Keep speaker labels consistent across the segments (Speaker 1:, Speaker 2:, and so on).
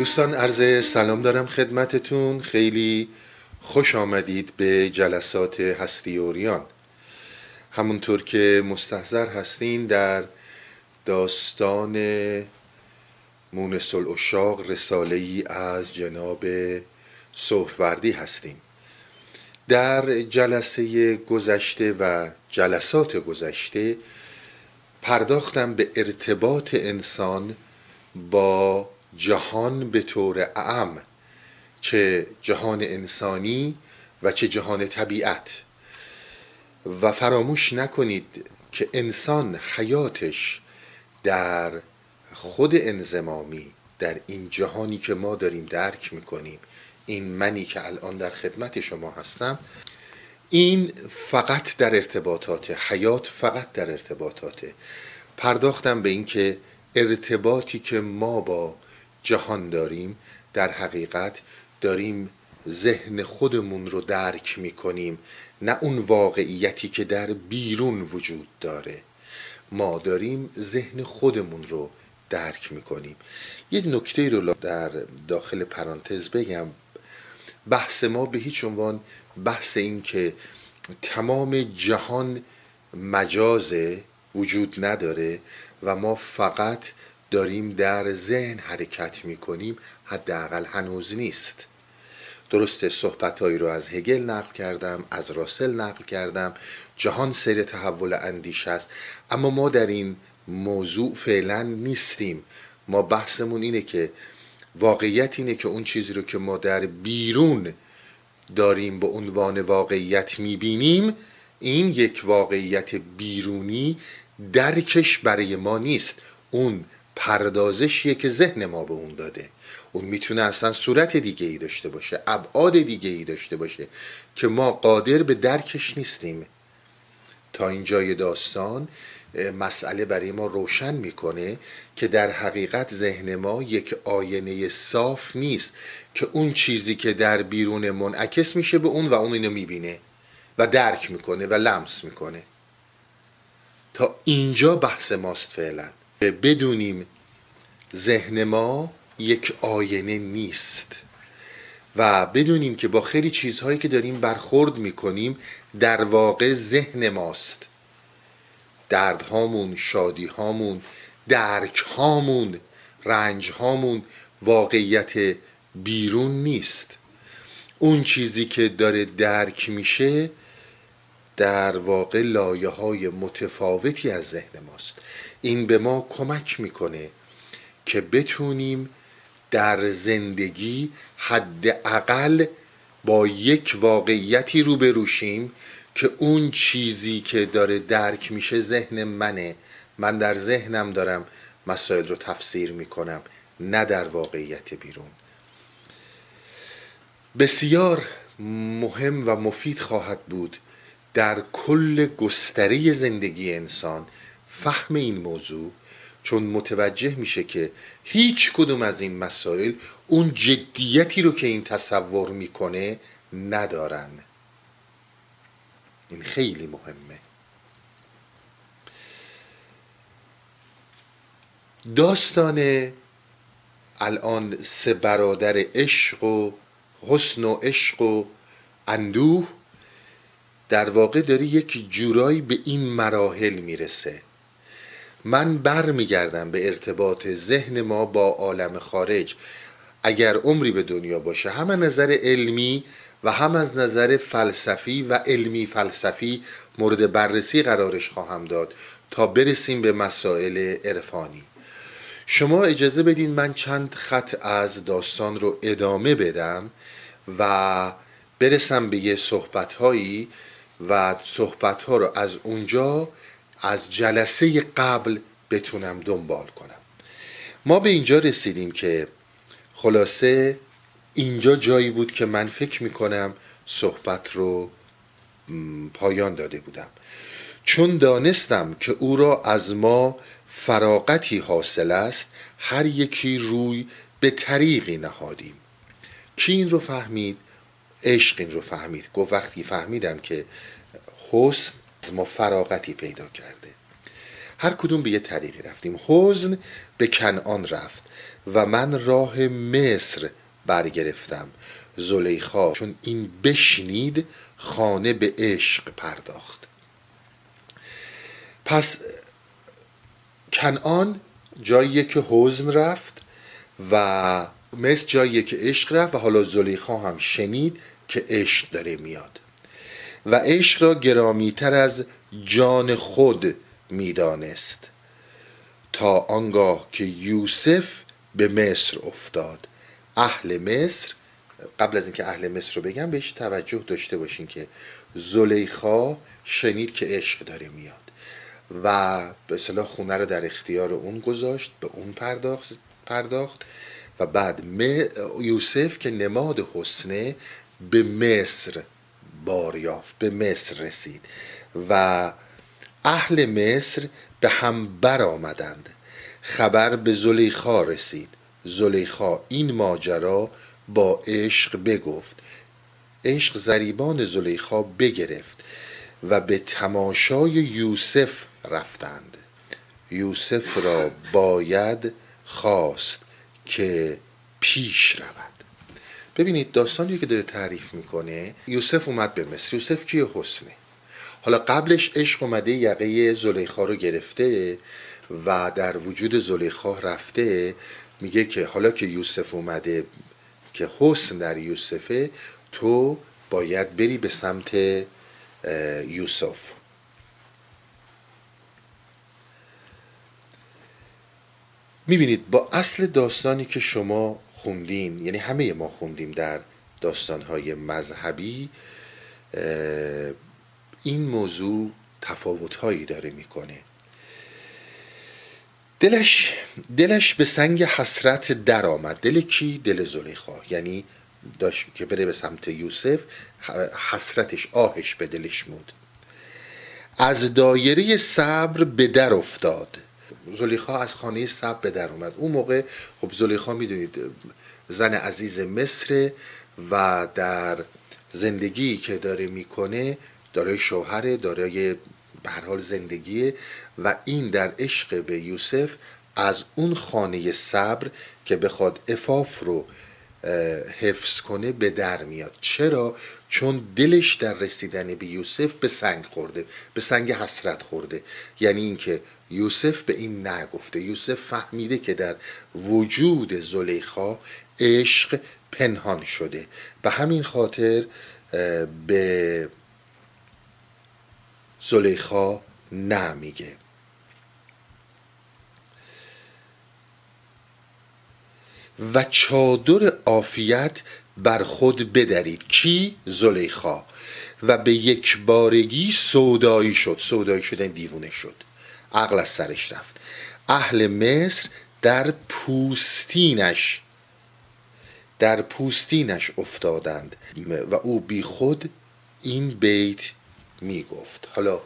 Speaker 1: دوستان عرض سلام دارم خدمتتون. خیلی خوش آمدید به جلسات هستی اوریان. همونطور که مستحضر هستین در داستان مونس الاشاق رساله ای از جناب سهروردی هستیم. در جلسه گذشته و جلسات گذشته پرداختم به ارتباط انسان با جهان به طور اعم چه جهان انسانی و چه جهان طبیعت. و فراموش نکنید که انسان حیاتش در خود انزمامی در این جهانی که ما داریم درک می‌کنیم این منی که الان در خدمت شما هستم این فقط در ارتباطات حیات فقط در ارتباطاته پرداختم به اینکه ارتباطی که ما با جهان داریم در حقیقت داریم ذهن خودمون رو درک می‌کنیم نه اون واقعیتی که در بیرون وجود داره. ما داریم ذهن خودمون رو درک می‌کنیم. یه نکته رو در داخل پرانتز بگم. بحث ما به هیچ عنوان بحث این که تمام جهان مجاز وجود نداره و ما فقط داریم در ذهن حرکت می‌کنیم حداقل هنوز نیست. درسته صحبتهایی رو از هگل نقل کردم از راسل نقل کردم جهان سیر تحول اندیش است اما ما در این موضوع فعلا نیستیم. ما بحثمون اینه که واقعیت اینه که اون چیزی رو که ما در بیرون داریم به عنوان واقعیت می‌بینیم این یک واقعیت بیرونی درکش برای ما نیست. اون پردازشیه که ذهن ما به اون داده. اون می‌تونه اصلا صورت دیگه ای داشته باشه ابعاد دیگه ای داشته باشه که ما قادر به درکش نیستیم. تا اینجای داستان مسئله برای ما روشن می‌کنه که در حقیقت ذهن ما یک آینه صاف نیست که اون چیزی که در بیرون منعکس میشه به اون و اون اینو می‌بینه و درک می‌کنه و لمس می‌کنه. تا اینجا بحث ماست فعلا. بدونیم ذهن ما یک آینه نیست و بدونیم که با خیلی چیزهایی که داریم برخورد می‌کنیم در واقع ذهن ماست. دردهامون شادیهامون درکهامون رنجهامون واقعیت بیرون نیست. اون چیزی که داره درک میشه در واقع لایه های متفاوتی از ذهن ماست. این به ما کمک می‌کنه که بتونیم در زندگی حداقل با یک واقعیتی رو بروشیم که اون چیزی که داره درک میشه ذهن منه. من در ذهنم دارم مسائل رو تفسیر می‌کنم نه در واقعیت بیرون. بسیار مهم و مفید خواهد بود در کل گستره زندگی انسان فهم این موضوع چون متوجه میشه که هیچ کدوم از این مسائل اون جدیتی رو که این تصور می‌کنه ندارن. این خیلی مهمه. داستان الان سه برادر عشق و حسن و عشق و اندوه در واقع داره یک جورایی به این مراحل می‌رسه. من برمیگردم به ارتباط ذهن ما با عالم خارج. اگر عمری به دنیا باشه هم از نظر علمی و هم از نظر فلسفی و علمی فلسفی مورد بررسی قرارش خواهم داد تا برسیم به مسائل عرفانی. شما اجازه بدین من چند خط از داستان رو ادامه بدم و برسم به یه صحبت هایی و صحبت ها رو از اونجا از جلسه قبل بتونم دنبال کنم. ما به اینجا رسیدیم که خلاصه اینجا جایی بود که من فکر می‌کنم صحبت رو پایان داده بودم. چون دانستم که او را از ما فراغتی حاصل است هر یکی روی به طریقی نهادیم. کی این رو فهمید؟ عشق این رو فهمید. گفت وقتی فهمیدم که حسن از ما فراغتی پیدا کرده. هر کدوم به یه طریقی رفتیم. حزن به کنعان رفت و من راه مصر برگرفتم. زلیخا چون این بشنید خانه به عشق پرداخت. پس کنعان جاییه که حزن رفت و مثل جاییه که عشق رفت و حالا زلیخا هم شنید که عشق داره میاد. و عشق را گرامیتر از جان خود می‌دانست. تا آنگاه که یوسف به مصر افتاد. اهل مصر قبل از اینکه اهل مصر رو بگم بهش توجه داشته باشین که زلیخا شنید که عشق داره میاد. و به اصطلاح خونه رو در اختیار اون گذاشت به اون پرداخت, پرداخت. و بعد یوسف که نماد حسنه به مصر بار یافت به مصر رسید و اهل مصر به هم بر آمدند. خبر به زلیخا رسید. زلیخا این ماجرا با عشق بگفت. عشق زریبان زلیخا بگرفت و به تماشای یوسف رفتند. یوسف را باید خواست. که پیش رود. ببینید داستانی که داره تعریف می‌کنه یوسف اومد به مصر. یوسف کیه؟ حسنه. حالا قبلش عشق اومده یقه زلیخا رو گرفته و در وجود زلیخا رفته. میگه که حالا که یوسف اومده که حسن در یوسفه تو باید بری به سمت یوسف. می‌بینید با اصل داستانی که شما خوندین یعنی همه ما خوندیم در داستانهای مذهبی این موضوع تفاوتهایی داره می‌کنه. دلش دلش به سنگ حسرت در آمد. دل کی؟ دل زلیخا. یعنی داشت که بره به سمت یوسف حسرتش آهش به دلش مود از دایره صبر به در افتاد. زلیخا از خانه صبر به در اومد. اون موقع خب زلیخا می‌دونید زن عزیز مصر و در زندگی که داره می‌کنه دارای شوهر دارای به هر حال زندگی و این در عشق به یوسف از اون خانه صبر که بخواد افاف رو حفظ کنه به در میاد. چرا؟ چون دلش در رسیدن به یوسف به سنگ خورده به سنگ حسرت خورده. یعنی اینکه یوسف به این نگفته. یوسف فهمیده که در وجود زلیخا عشق پنهان شده. به همین خاطر به زلیخا نمیگه. و چادر عافیت بر خود بدرید. کی؟ زلیخا. و به یک بارگی سودایی شد. سودایی شدن دیوونه شد. عقل از سرش رفت. اهل مصر در پوستینش در پوستینش افتادند. و او بی خود این بیت می گفت حالا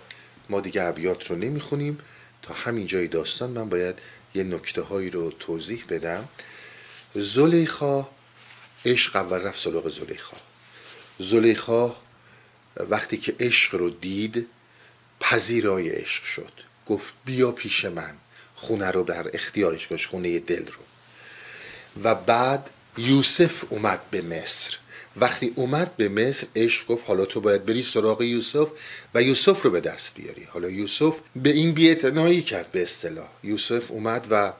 Speaker 1: ما دیگه ابیات رو نمی‌خونیم. تا همین جای داستان من باید یه نکته هایی رو توضیح بدم. زلیخا عشق اول رفت سراغ زلیخا. زلیخا وقتی که عشق رو دید پذیرای عشق شد. گفت بیا پیش من خونه رو بر اختیارش گذاشت خونه دل رو. و بعد یوسف اومد به مصر. وقتی اومد به مصر عشق گفت حالا تو باید بری سراغ یوسف و یوسف رو به دست بیاری. حالا یوسف به این بیعتنایی کرد به اصطلاح. یوسف اومد و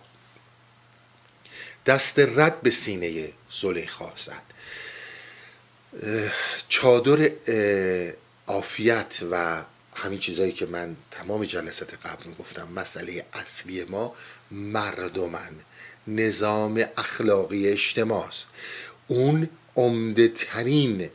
Speaker 1: دست رد به سینه زلیخا زد چادر عافیت و همین چیزهایی که من تمام جلسات قبل گفتم مسئله اصلی ما مردمند. نظام اخلاقی اجتماع است اون عمده ترین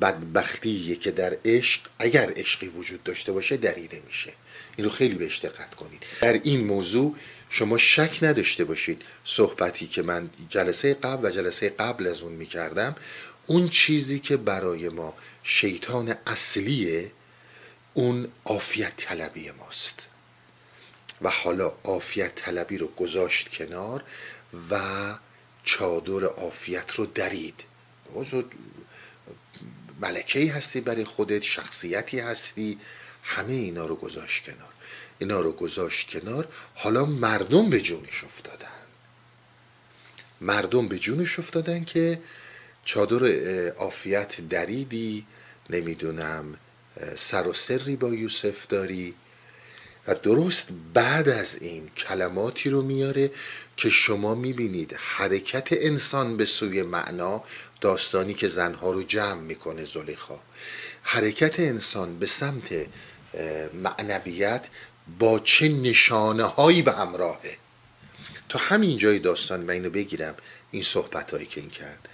Speaker 1: بدبختیه که در عشق اگر عشقی وجود داشته باشه دریده میشه. این رو خیلی بهش دقت کنید. در این موضوع شما شک نداشته باشید صحبتی که من جلسه قبل و جلسه قبل از اون می‌کردم اون چیزی که برای ما شیطان اصلیه اون عافیت طلبی ماست. و حالا عافیت طلبی رو گذاشت کنار و چادر عافیت رو درید. ملکه هستی برای خودت شخصیتی هستی همه اینا رو گذاشت کنار. اینا رو گذاشت کنار. حالا مردم به جونش افتادن. مردم به جونش افتادن که چادر عافیت دریدی نمی‌دونم سر و سری با یوسف داری. و درست بعد از این کلماتی رو میاره که شما می‌بینید حرکت انسان به سوی معنا داستانی که زنها رو جمع می‌کنه زلیخا. حرکت انسان به سمت معنویت با چه نشانه هایی به همراهه. تا همین جای داستان من اینو بگیرم این صحبت هایی که این کرد.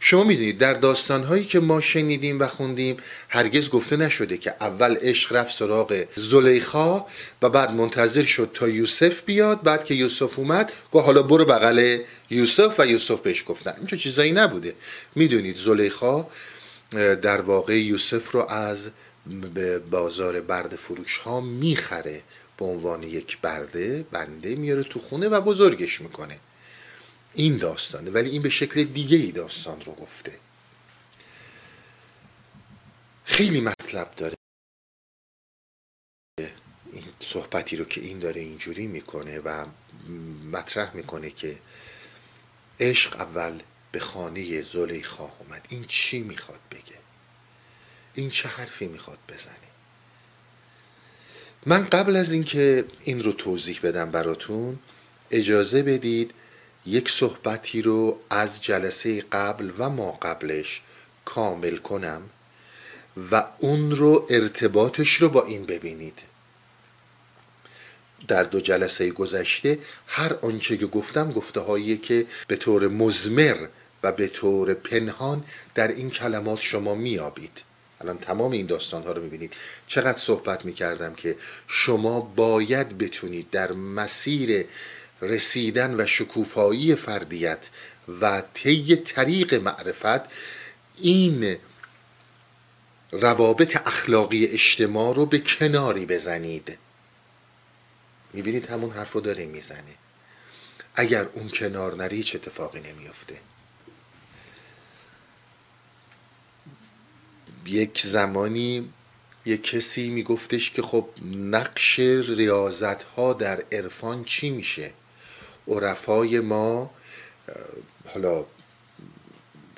Speaker 1: شما می‌دونید در داستان هایی که ما شنیدیم و خوندیم هرگز گفته نشده که اول عشق رفت سراغ زلیخا و بعد منتظر شد تا یوسف بیاد. بعد که یوسف اومد گفت حالا برو بغل یوسف و یوسف بهش گفتن اینجا چیزایی نبوده. می‌دونید زلیخا در واقع یوسف رو از بازار برد فروش ها می‌خره به عنوان یک برده بنده میاره تو خونه و بزرگش می‌کنه. این داستانه ولی این به شکل دیگه ای داستان رو گفته. خیلی مطلب داره. این صحبتی رو که این داره اینجوری می‌کنه و مطرح می‌کنه که عشق اول به خانه زلیخا اومد. این چی می‌خواد بگه؟ این چه حرفی می‌خواد بزنه من قبل از اینکه این رو توضیح بدم براتون اجازه بدید یک صحبتی رو از جلسه قبل و ما قبلش کامل کنم و اون رو ارتباطش رو با این ببینید. در دو جلسه گذشته هر آنچه که گفتم گفته هایی که به طور مزمر و به طور پنهان در این کلمات شما میابید الان تمام این داستان ها رو می‌بینید. چقدر صحبت می‌کردم که شما باید بتونید در مسیر رسیدن و شکوفایی فردیت و طی طریق معرفت این روابط اخلاقی اجتماع رو به کناری بزنید. می‌بینید همون حرف رو داره می‌زنه. اگر اون کنار نری چه اتفاقی نمیافته؟ یک زمانی یک کسی میگفتش که خب نقش ریاضت ها در عرفان چی میشه؟ عرفای ما حالا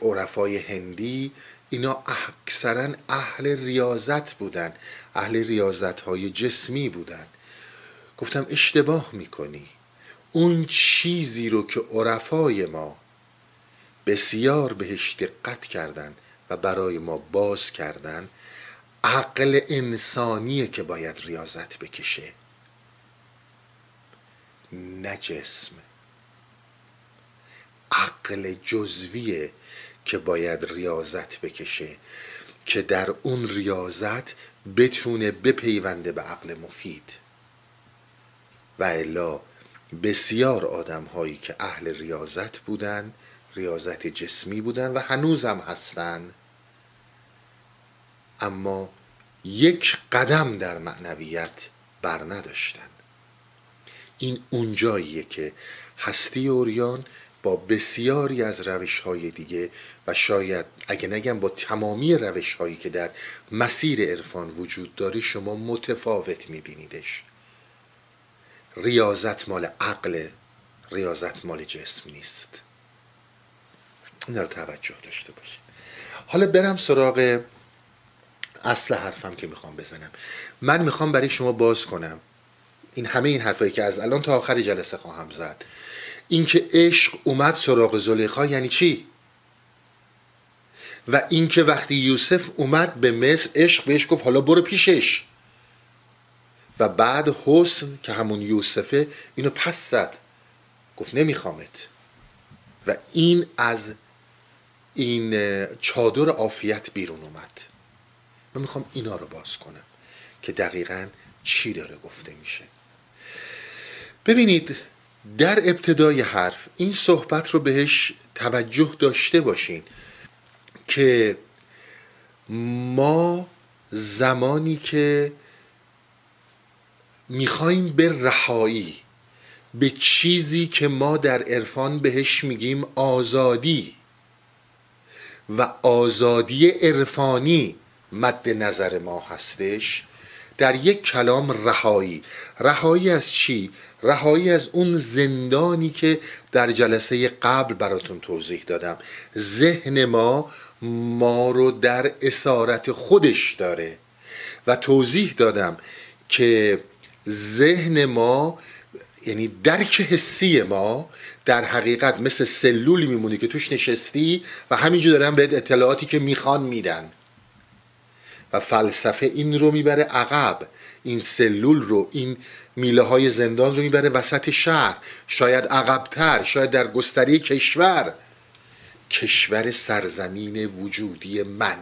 Speaker 1: عرفای هندی اینا اکثرا اهل ریاضت بودن اهل ریاضت های جسمی بودن. گفتم اشتباه می‌کنی. اون چیزی رو که عرفای ما بسیار بهش دقت کردن و برای ما باز کردن عقل انسانیه که باید ریاضت بکشه. نه جسم. عقل جزویه که باید ریاضت بکشه که در اون ریاضت بتونه بپیونده به عقل مفید. و الا بسیار آدم هایی که اهل ریاضت بودن ریاضت جسمی بودن و هنوزم هستن. اما یک قدم در معنویت بر نداشتن. این اونجاییه که هستی اوریان با بسیاری از روش های دیگه و شاید اگه نگم با تمامی روش هایی که در مسیر عرفان وجود داره شما متفاوت میبینیدش. ریاضت مال عقل ریاضت مال جسم نیست. این رو توجه داشته باشید حالا برم سراغ اصل حرفم که می‌خوام بزنم. من می‌خوام برای شما باز کنم. این همه این حرفایی که از الان تا آخر جلسه خواهم زد. اینکه عشق اومد سراغ زلیخا یعنی چی؟ و اینکه وقتی یوسف اومد به مصر عشق بهش گفت حالا برو پیشش. و بعد حسن که همون یوسفه اینو پس زد. گفت نمیخوامت. و این از این چادر عافیت بیرون اومد. من می‌خوام اینا رو باز کنم که دقیقا چی داره گفته میشه. ببینید در ابتدای حرف این صحبت رو بهش توجه داشته باشین که ما زمانی که می‌خوایم به رهایی به چیزی که ما در عرفان بهش میگیم آزادی و آزادی عرفانی مد نظر ما هستش. در یک کلام رهایی. رهایی از چی؟ رهایی از اون زندانی که در جلسه قبل براتون توضیح دادم. ذهن ما ما رو در اسارت خودش داره. و توضیح دادم که ذهن ما یعنی درک حسی ما در حقیقت مثل سلولی میمونه که توش نشستی و همینجور دارن بهت اطلاعاتی که می‌خوان میدن. و فلسفه این رو می‌بره عقب. این سلول رو این میله های زندان رو می‌بره وسط شهر. شاید عقبتر شاید در گستری کشور. کشور سرزمین وجودی من.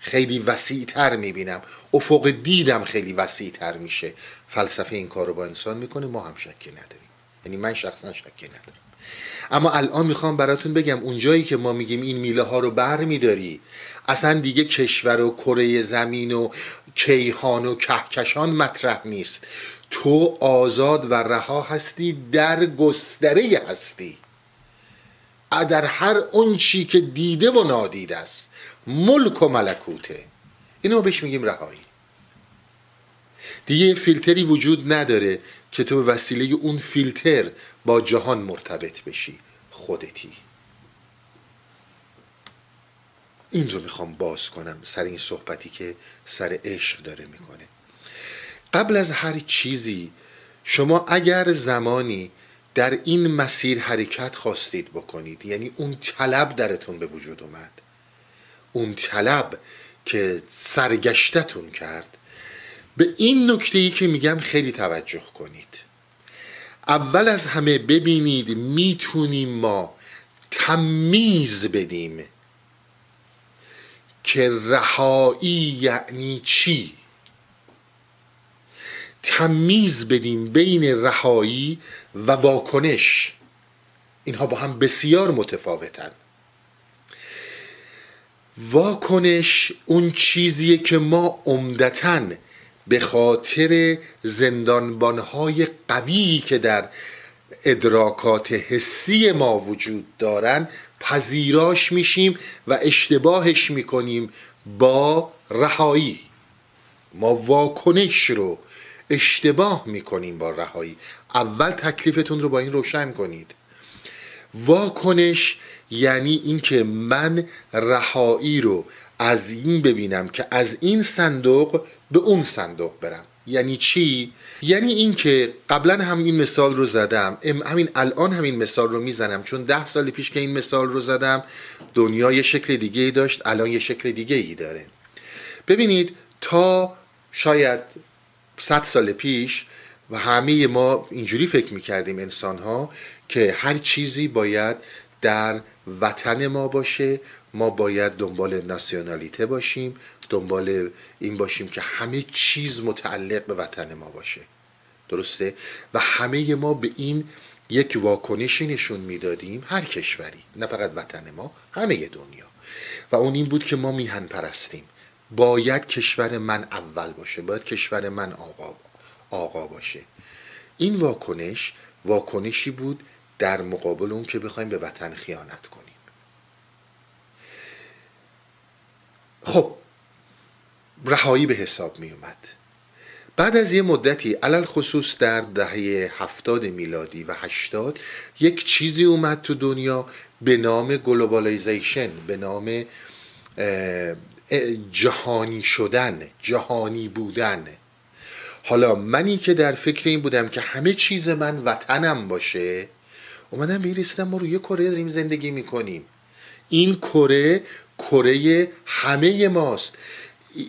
Speaker 1: خیلی وسیعتر می‌بینم. افق دیدم خیلی وسیعتر میشه. فلسفه این کار رو با انسان می‌کنه ما هم شکی نداریم. یعنی من شخصا شکی ندارم. اما الان می‌خوام براتون بگم اونجایی که ما میگیم این میله ها رو بر میداری اصلا دیگه کشور و کره زمین و کیهان و کهکشان مطرح نیست. تو آزاد و رها هستی در گستره هستی. در هر اون چی که دیده و نادیده است ملک و ملکوته. اینو بهش میگیم رهایی. دیگه فیلتری وجود نداره. که تو به وسیله اون فیلتر با جهان مرتبط بشی خودتی. این رو می‌خوام باز کنم سر این صحبتی که سر عشق داره می‌کنه. قبل از هر چیزی شما اگر زمانی در این مسیر حرکت خواستید بکنید یعنی اون طلب درتون به وجود اومد اون طلب که سرگشتتون کرد به این نکته ای که میگم خیلی توجه کنید. اول از همه ببینید می‌تونیم ما تمیز بدیم که رهایی یعنی چی. تمیز بدیم بین رهایی و واکنش. اینها با هم بسیار متفاوتن. واکنش اون چیزیه که ما عمدتا به خاطر زندانبانهای قویی که در ادراکات حسی ما وجود دارن پذیراش میشیم و اشتباهش می‌کنیم با رهایی. ما واکنش رو اشتباه می‌کنیم با رهایی. اول تکلیفتون رو با این روشن کنید. واکنش یعنی اینکه من رهایی رو از این ببینم که از این صندوق به اون صندوق برم. یعنی چی؟ یعنی اینکه قبلا هم این مثال رو زدم همین الان همین مثال رو می‌زنم چون ده سال پیش که این مثال رو زدم دنیا یه شکل دیگه ای داشت الان یه شکل دیگه ای داره. ببینید تا شاید صد سال پیش و همه ما اینجوری فکر می‌کردیم انسان ها که هر چیزی باید در وطن ما باشه ما باید دنبال ناسیونالیته باشیم دنبال این باشیم که همه چیز متعلق به وطن ما باشه. درسته؟ و همه ما به این یک واکنشی نشون می‌دادیم هر کشوری نه فقط وطن ما همه دنیا. و اون این بود که ما میهن پرستیم. باید کشور من اول باشه باید کشور من آقا, آقا باشه. این واکنش واکنشی بود در مقابل اون که بخوایم به وطن خیانت کنیم. خب رهایی به حساب می اومد. بعد از یه مدتی علل خصوص در دهه هفتاد میلادی و هشتاد یک چیزی اومد تو دنیا به نام globalization به نام جهانی شدن جهانی بودن. حالا منی که در فکر این بودم که همه چیز من وطنم باشه اومدم می‌رسیدم ما روی کره داریم زندگی می‌کنیم. این کره کره همه ماست.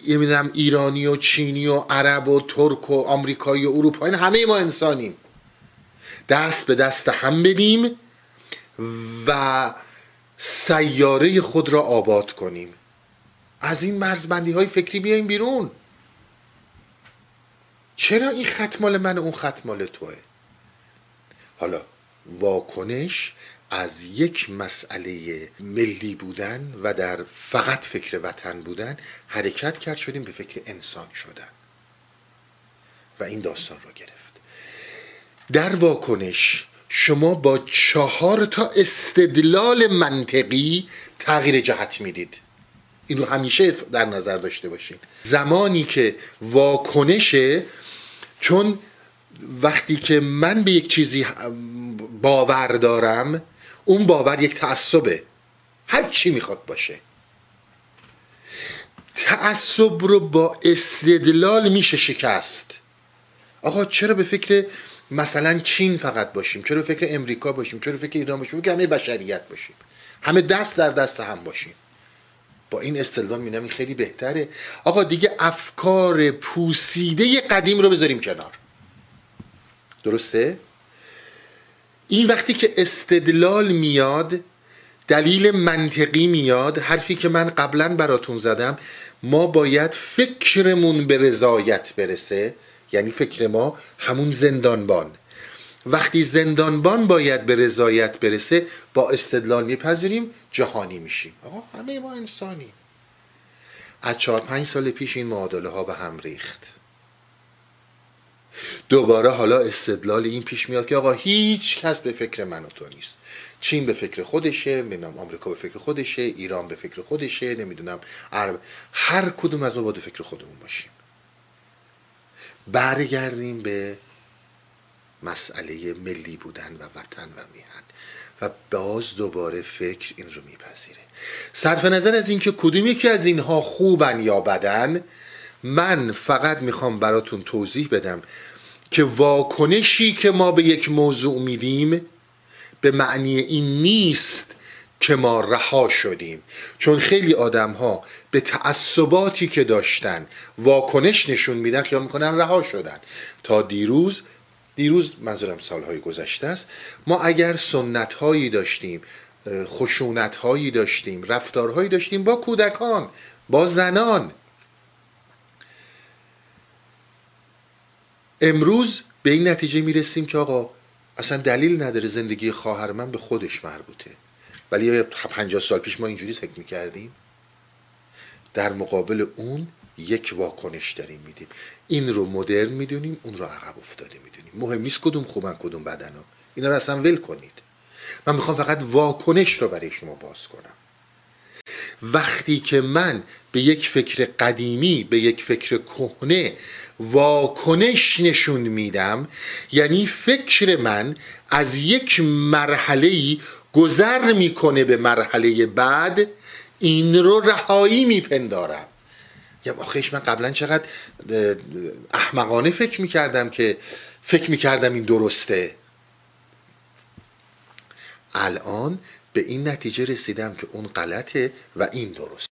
Speaker 1: یه می‌دونم ایرانی و چینی و عرب و ترک و آمریکایی و اروپایی همه ما انسانیم. دست به دست هم بدیم و سیاره خود را آباد کنیم. از این مرزبندی های فکری بیایم بیرون. چرا این خط مال من اون خط مال توه؟ حالا واکنش از یک مسئله ملی بودن و در فقط فکر وطن بودن حرکت کرد شدیم به فکر انسان شدن. و این داستان رو گرفت. در واکنش شما با چهار تا استدلال منطقی تغییر جهت می‌دید. این رو همیشه در نظر داشته باشین. زمانی که واکنشه چون وقتی که من به یک چیزی باور دارم اون باور یک تعصبه. هر چی می‌خواد باشه. تعصب رو با استدلال میشه شکست. آقا چرا به فکر مثلا چین فقط باشیم؟ چرا به فکر امریکا باشیم؟ چرا به فکر ایران باشیم؟ که همه بشریت باشیم. همه دست در دست هم باشیم. با این استدلال میدم این خیلی بهتره. آقا دیگه افکار پوسیده قدیم رو بذاریم کنار. درسته؟ این وقتی که استدلال میاد دلیل منطقی میاد حرفی که من قبلا براتون زدم ما باید فکرمون به رضایت برسه یعنی فکر ما همون زندانبان. وقتی زندانبان باید به رضایت برسه با استدلال میپذیریم جهانی میشیم. آقا همه ما انسانیم. از چهار پنج سال پیش این معادله ها به هم ریخت. دوباره حالا استدلال این پیش میاد که آقا هیچ کس به فکر من و تو نیست. چین به فکر خودشه نمی‌دونم آمریکا به فکر خودشه ایران به فکر خودشه نمی‌دونم عرب هر کدوم از ما باید فکر خودمون باشیم. برگردیم به مسئله ملی بودن و وطن و میهن. و باز دوباره فکر این رو میپذیره. صرف نظر از اینکه کدوم یکی از اینها خوبن یا بدن من فقط می‌خوام براتون توضیح بدم که واکنشی که ما به یک موضوع میدیم به معنی این نیست که ما رها شدیم. چون خیلی آدم ها به تعصباتی که داشتن واکنش نشون میدن خیال می‌کنن رها شدن. تا دیروز دیروز منظورم سالهای گذشته است ما اگر سنت هایی داشتیم خشونت هایی داشتیم رفتارهایی داشتیم با کودکان با زنان امروز به این نتیجه می‌رسیم که آقا اصلا دلیل نداره زندگی خواهر من به خودش مربوطه. ولی 50 سال پیش ما اینجوری فکر می‌کردیم. در مقابل اون یک واکنش داریم میدیم. این رو مدرن می‌دونیم اون رو عقب افتاده می‌دونیم. مهم نیست کدوم خوبن کدوم بدن ها. اینا رو اصلا ول کنید. من می‌خوام فقط واکنش رو برای شما باز کنم. وقتی که من به یک فکر قدیمی به یک فکر کهنه واکنش نشون میدم یعنی فکر من از یک مرحله گذر می‌کنه به مرحله بعد این رو رهایی میپندارم. یا آخیش من قبلا چقدر احمقانه فکر می‌کردم که فکر می‌کردم این درسته. الان به این نتیجه رسیدم که اون غلطه و این درسته.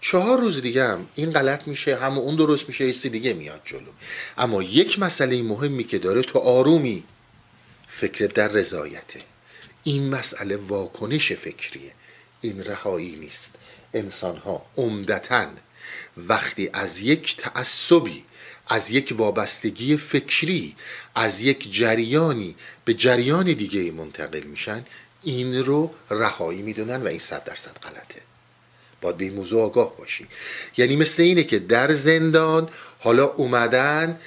Speaker 1: چهار روز دیگه هم این غلط میشه همه اون درست میشه یه دیگه میاد جلو. اما یک مسئله مهمی که داره تو آرومی فکر در رضایته. این مسئله واکنش فکریه. این رهایی نیست. انسان ها عمدتا وقتی از یک تعصبی از یک وابستگی فکری از یک جریانی به جریان دیگه منتقل میشن. این رو رهایی می‌دونن و این صد درصد غلطه. باید به این موضوع آگاه باشی. یعنی مثل اینه که در زندان حالا اومدن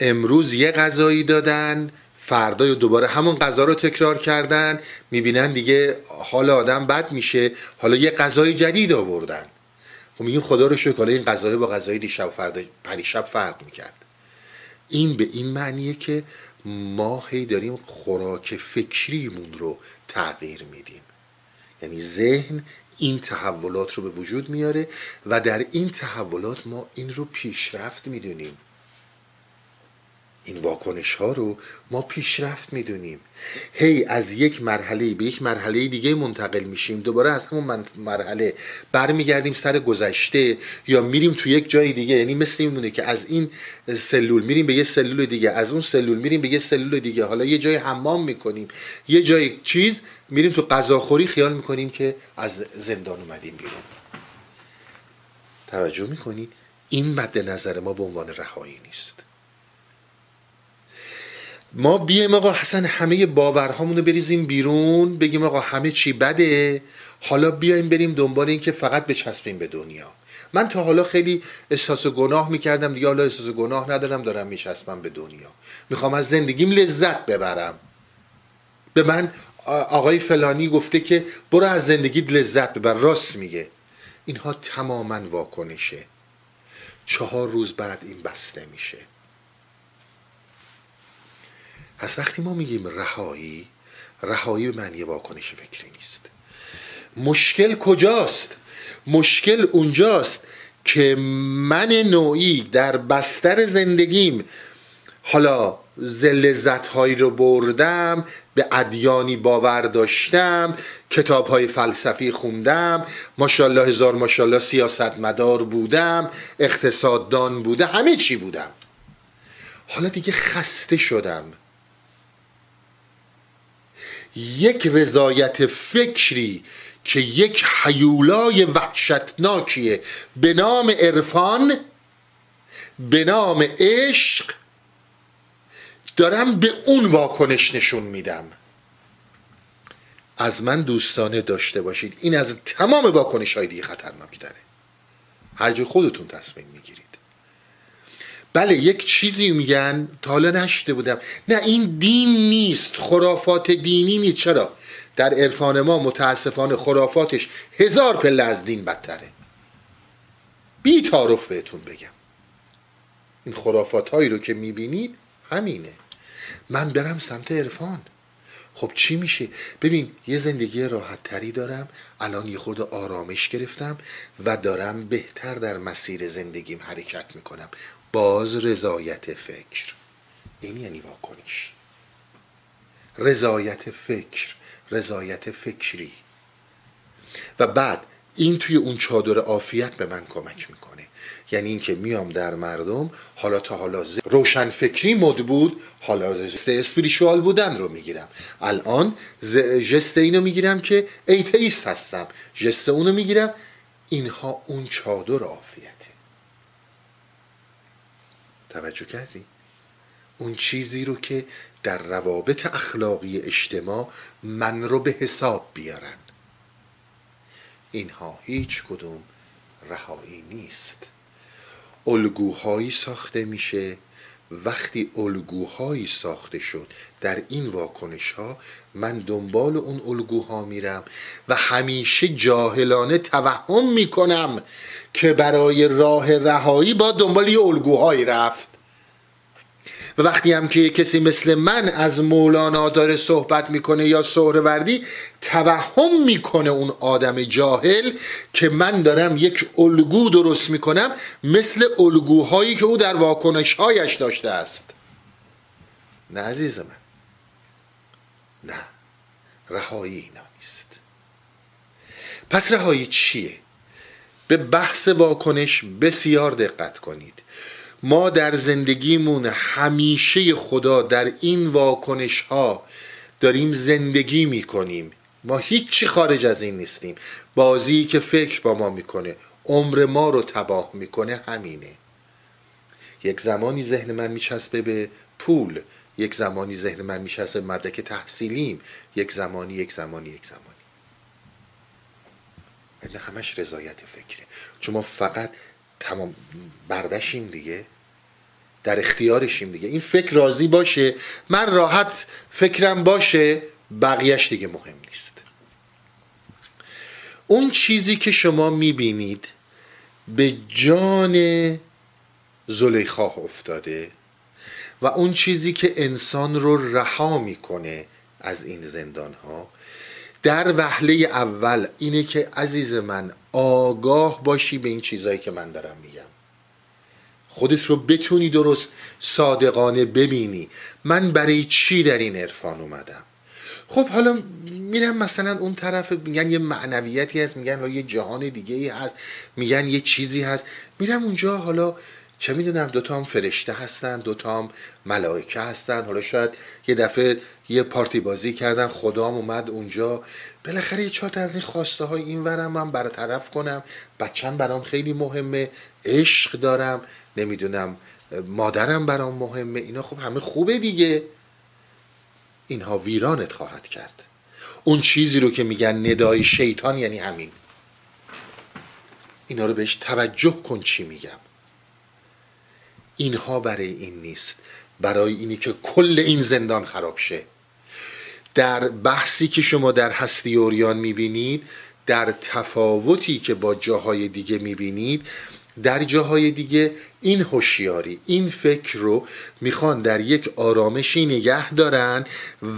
Speaker 1: امروز یه غذایی دادن فردا یا دوباره همون غذا رو تکرار کردن می‌بینن دیگه حال آدم بد میشه حالا یه غذای جدید آوردن. خب میگیم خدا رو شکر این غذای با غذای دیشب فردا پریشب فرق می‌کرد. این به این معنیه که ما هی داریم خوراک فکریمون رو تغییر میدیم. یعنی ذهن این تحولات رو به وجود میاره و در این تحولات ما این رو پیشرفت می‌دونیم. این واکنش ها رو ما پیشرفت می‌دونیم. هی از یک مرحله به یک مرحله دیگه منتقل میشیم. دوباره از همون مرحله برمیگردیم سر گذشته یا میریم تو یک جای دیگه. یعنی مثل میمونه که از این سلول میریم به یه سلول دیگه. از اون سلول میریم به یه سلول دیگه. حالا یه جای حمام می‌کنیم. یه جای چیز میریم تو غذاخوری خیال می‌کنیم که از زندان اومدیم بیرون. توجه می‌کنید این مد نظر ما به عنوان رهایی نیست. ما بیایم آقا حسن همه باورهامون رو بریزیم بیرون بگیم آقا همه چی بده. حالا بیایم بریم دنبال این که فقط بچسبیم به دنیا. من تا حالا خیلی احساس گناه می‌کردم دیگه حالا احساس گناه ندارم دارم میچسبم به دنیا. می‌خوام از زندگیم لذت ببرم. به من آقای فلانی گفته که برو از زندگیت لذت ببر راست میگه. اینها تماما واکنشه. چهار روز بعد این بسته میشه. از وقتی ما میگیم رهایی رهایی به معنی واکنش فکری نیست. مشکل کجاست؟ مشکل اونجاست که من نوعی در بستر زندگیم حالا لذت هایی رو بردم به ادیانی باور داشتم کتاب های فلسفی خوندم ماشاءالله هزار ماشاءالله سیاست مدار بودم اقتصاددان بودم همه چی بودم. حالا دیگه خسته شدم. یک رضایت فکری که یک حیولای وحشتناکیه. به نام عرفان به نام عشق دارم به اون واکنش نشون میدم. از من دوستانه داشته باشید. این از تمام واکنش های دیگه خطرناک داره هر جور خودتون تصمیم می‌گیرید. بله یک چیزی میگن تا حالا نشده بودم. نه این دین نیست خرافات دینی نیست. چرا؟ در عرفان ما متاسفانه خرافاتش هزار پله از دین بدتره. بی تعارف بهتون بگم. این خرافات هایی رو که می‌بینید همینه. من برم سمت عرفان. خب چی میشه؟ ببین یه زندگی راحت تری دارم. الان یه خود آرامش گرفتم و دارم بهتر در مسیر زندگیم حرکت می‌کنم. باز رضایت فکر. این یعنی واکنش. رضایت فکر رضایت فکری. و بعد این توی اون چادر عافیت به من کمک می‌کنه. یعنی اینکه میام در مردم حالا تا حالا روشن فکری مد بود حالا جست اسپریشوال بودن رو می‌گیرم. الان جست اینو می‌گیرم که ایتیست هستم. جست اونو می‌گیرم. اینها اون چادر عافیته توجه کردی؟ اون چیزی رو که در روابط اخلاقی اجتماع من رو به حساب بیارن اینها هیچ کدوم رهایی نیست الگوهایی ساخته میشه وقتی الگوهایی ساخته شد در این واکنش ها من دنبال اون الگوها میرم و همیشه جاهلانه توهم می‌کنم که برای راه رهایی با دنبال یه الگوهایی رفت. و وقتی هم که کسی مثل من از مولانا داره صحبت می‌کنه یا سهروردی توهم می‌کنه اون آدم جاهل که من دارم یک الگو درست می‌کنم مثل الگوهایی که او در واکنشهایش داشته است. نه عزیز من. نه. رهایی اینا نیست. پس رهایی چیه؟ به بحث واکنش بسیار دقت کنید. ما در زندگیمون همیشه خدا در این واکنش ها داریم زندگی می‌کنیم. ما هیچی خارج از این نیستیم. بازی که فکر با ما می‌کنه عمر ما رو تباه می‌کنه همینه. یک زمانی ذهن من میچسبه به پول یک زمانی ذهن من میچسبه به مدرک تحصیلیم یک زمانی یک زمانی یک زمانی. این همش رضایت فکره. چون ما فقط تمام بردشیم دیگه. در اختیارشیم دیگه. این فکر راضی باشه. من راحت فکرم باشه بقیهش دیگه مهم نیست. اون چیزی که شما می‌بینید به جان زلیخا افتاده و اون چیزی که انسان رو رها می‌کنه از این زندان ها در وهله اول اینه که عزیز من آگاه باشی به این چیزهایی که من دارم میگم. خودت رو بتونی درست صادقانه ببینی. من برای چی در این عرفان اومدم؟ خب حالا میرم مثلا اون طرف میگن یه معنویتی هست میگن یه جهان دیگه ای هست میگن یه چیزی هست. میرم اونجا حالا چه می‌دونم دوتا هم فرشته هستن دوتا هم ملائکه هستن. حالا شاید یه دفعه یه پارتی بازی کردن خدام اومد اونجا. بالاخره یه چهار از این خواسته های این ورم من برطرف کنم. بچم برام خیلی مهمه. عشق دارم. نمی‌دونم مادرم برام مهمه. اینا خب همه خوبه دیگه. اینها ویرانت خواهد کرد. اون چیزی رو که میگن ندای شیطان یعنی همین. اینا رو بهش توجه کن چی میگم. اینها برای این نیست. برای اینی که کل این زندان خراب شه. در بحثی که شما در هستی اوریان می‌بینید در تفاوتی که با جاهای دیگه می‌بینید در جاهای دیگه این هوشیاری این فکر رو می‌خوان در یک آرامشی نگه دارن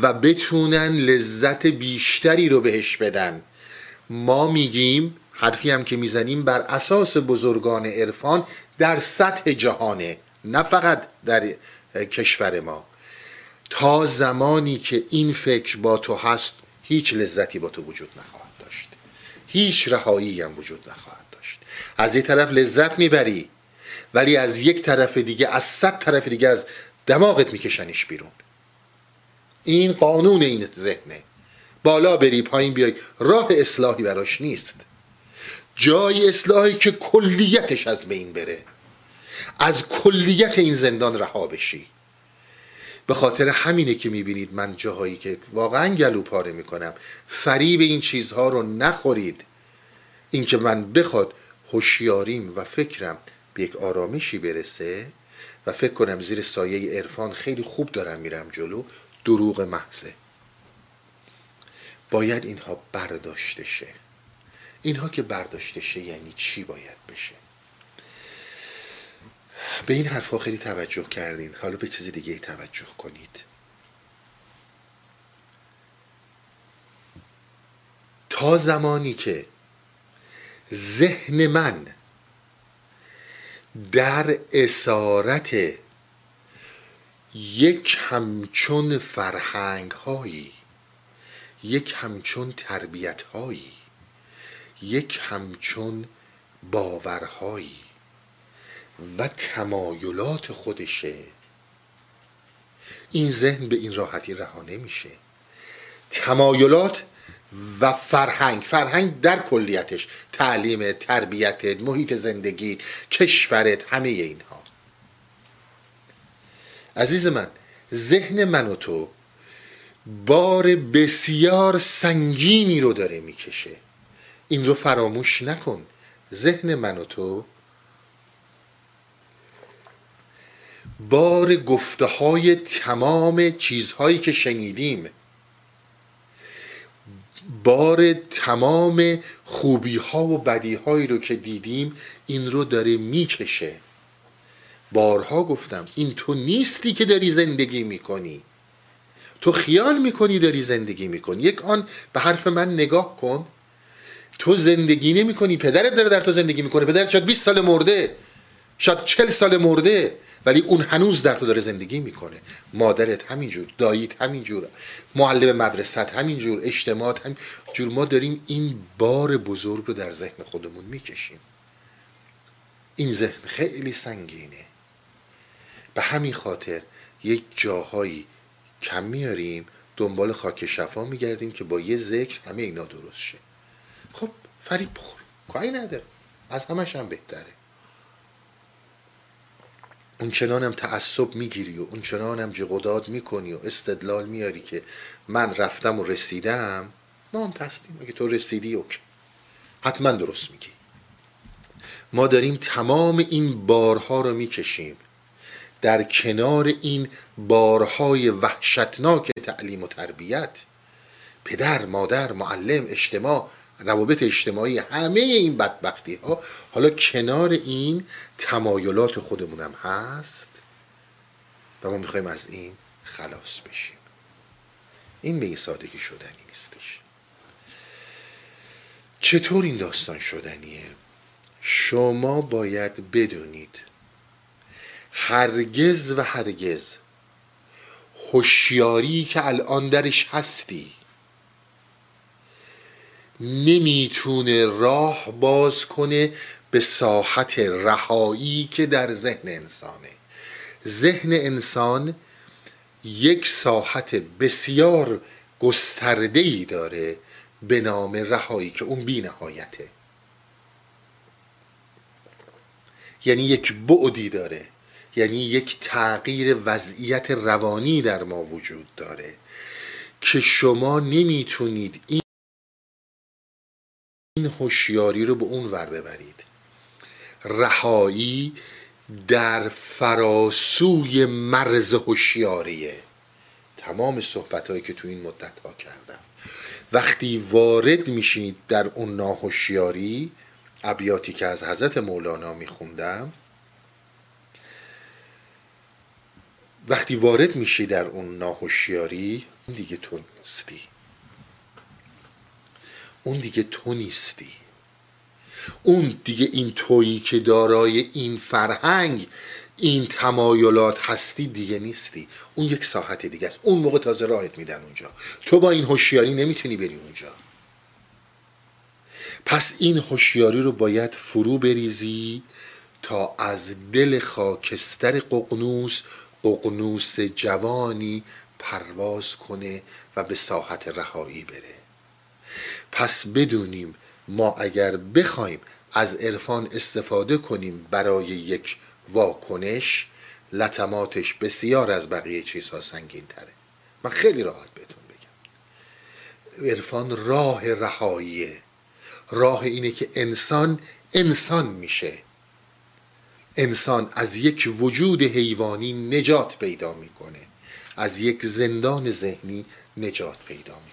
Speaker 1: و بتونن لذت بیشتری رو بهش بدن. ما میگیم حرفی هم که می‌زنیم بر اساس بزرگان عرفان در سطح جهانه نه فقط در کشور ما. تا زمانی که این فکر با تو هست هیچ لذتی با تو وجود نخواهد داشت. هیچ رهایی هم وجود نخواهد داشت. از یک طرف لذت می‌بری ولی از یک طرف دیگه از صد طرف دیگه از دماغت میکشنش بیرون. این قانون این ذهنه. بالا بری پایین بیای. راه اصلاحی براش نیست. جای اصلاحی که کلیتش از بین بره. از کلیت این زندان رها بشی. به خاطر همینه که می‌بینید من جاهایی که واقعا گلو پاره می‌کنم. فریب این چیزها رو نخورید. اینکه من بخواد هوشیاریم و فکرم به یک آرامشی برسه و فکر کنم زیر سایه عرفان خیلی خوب دارم میرم جلو دروغ محضه. باید اینها برداشته شه. اینها که برداشته شه یعنی چی باید بشه؟ به این حرفها خیلی توجه کردین. حالا به چیز دیگه توجه کنید. تا زمانی که ذهن من در اسارت یک همچون فرهنگ هایی یک همچون تربیت هایی یک همچون باورهایی و تمایلات خودشه. این ذهن به این راحتی رها نمیشه تمایلات و فرهنگ. فرهنگ در کلیتش. تعلیم تربیتت محیط زندگی کشورت همه اینها. عزیز من ذهن من و تو بار بسیار سنگینی رو داره می‌کشه. این رو فراموش نکن. ذهن من و تو بار گفته های تمام چیزهایی که شنیدیم. بار تمام خوبی ها و بدی هایی رو که دیدیم این رو داره می‌کشه. بارها گفتم این تو نیستی که داری زندگی می‌کنی. تو خیال می‌کنی داری زندگی می‌کنی. یک آن به حرف من نگاه کن. تو زندگی نمی‌کنی. پدرت داره در تو زندگی می‌کنه. پدرت شاید 20 سال مرده. شاید 40 سال مرده. ولی اون هنوز در تو داره زندگی می‌کنه. مادرت همینجور داییت همینجور معلم مدرست همینجور اجتماعات همینجور. ما داریم این بار بزرگ رو در ذهن خودمون می‌کشیم. این ذهن خیلی سنگینه. به همین خاطر یک جاهایی کم میاریم دنبال خاک شفا میگردیم که با یه ذکر همه اینا درست شه. خب فریب بخور کاری نداره از همش هم بهتره. اون چنانم تعصب می‌گیری و اون چنانم جقداد می‌کنی و استدلال میاری که من رفتم و رسیدم ما هم تستیم اگه تو رسیدی اوکی. حتما درست میگی. ما داریم تمام این بارها رو می‌کشیم در کنار این بارهای وحشتناک تعلیم و تربیت. پدر مادر معلم اجتماع روابط اجتماعی همه این بدبختی ها حالا کنار این تمایلات خودمونم هست و ما می‌خوایم از این خلاص بشیم. این به این سادگی شدنی نیستش. چطور این داستان شدنیه؟ شما باید بدونید. هرگز و هرگز هوشیاری که الان درش هستی نمی‌تونه راه باز کنه به ساحت رهایی که در ذهن انسانه. ذهن انسان یک ساحت بسیار گسترده ای داره به نام رهایی که اون بی نهایته یعنی یک بعدی داره. یعنی یک تغییر وضعیت روانی در ما وجود داره که شما نمی‌تونید این این هوشیاری رو به اون ور ببرید. رهایی در فراسوی مرز هوشیاریه. تمام صحبت هایی که تو این مدت ها کردم. وقتی وارد میشید در اون ناهوشیاری ابیاتی که از حضرت مولانا میخوندم وقتی وارد میشی در اون ناهوشیاری دیگه تو نیستی. اون دیگه تو نیستی. اون دیگه این تویی که دارای این فرهنگ این تمایلات هستی دیگه نیستی. اون یک ساحت دیگه است. اون موقع تازه راهت میدن اونجا. تو با این هوشیاری نمی‌تونی بری اونجا. پس این هوشیاری رو باید فرو بریزی تا از دل خاکستر ققنوس ققنوس جوانی پرواز کنه و به ساحت رهایی بره. پس بدونیم ما اگر بخوایم از عرفان استفاده کنیم برای یک واکنش لطماتش بسیار از بقیه چیزها سنگین تره من خیلی راحت بهتون بگم. عرفان راه رهاییه. راه اینه که انسان انسان میشه. انسان از یک وجود حیوانی نجات پیدا می‌کنه. از یک زندان ذهنی نجات پیدا می‌کنه.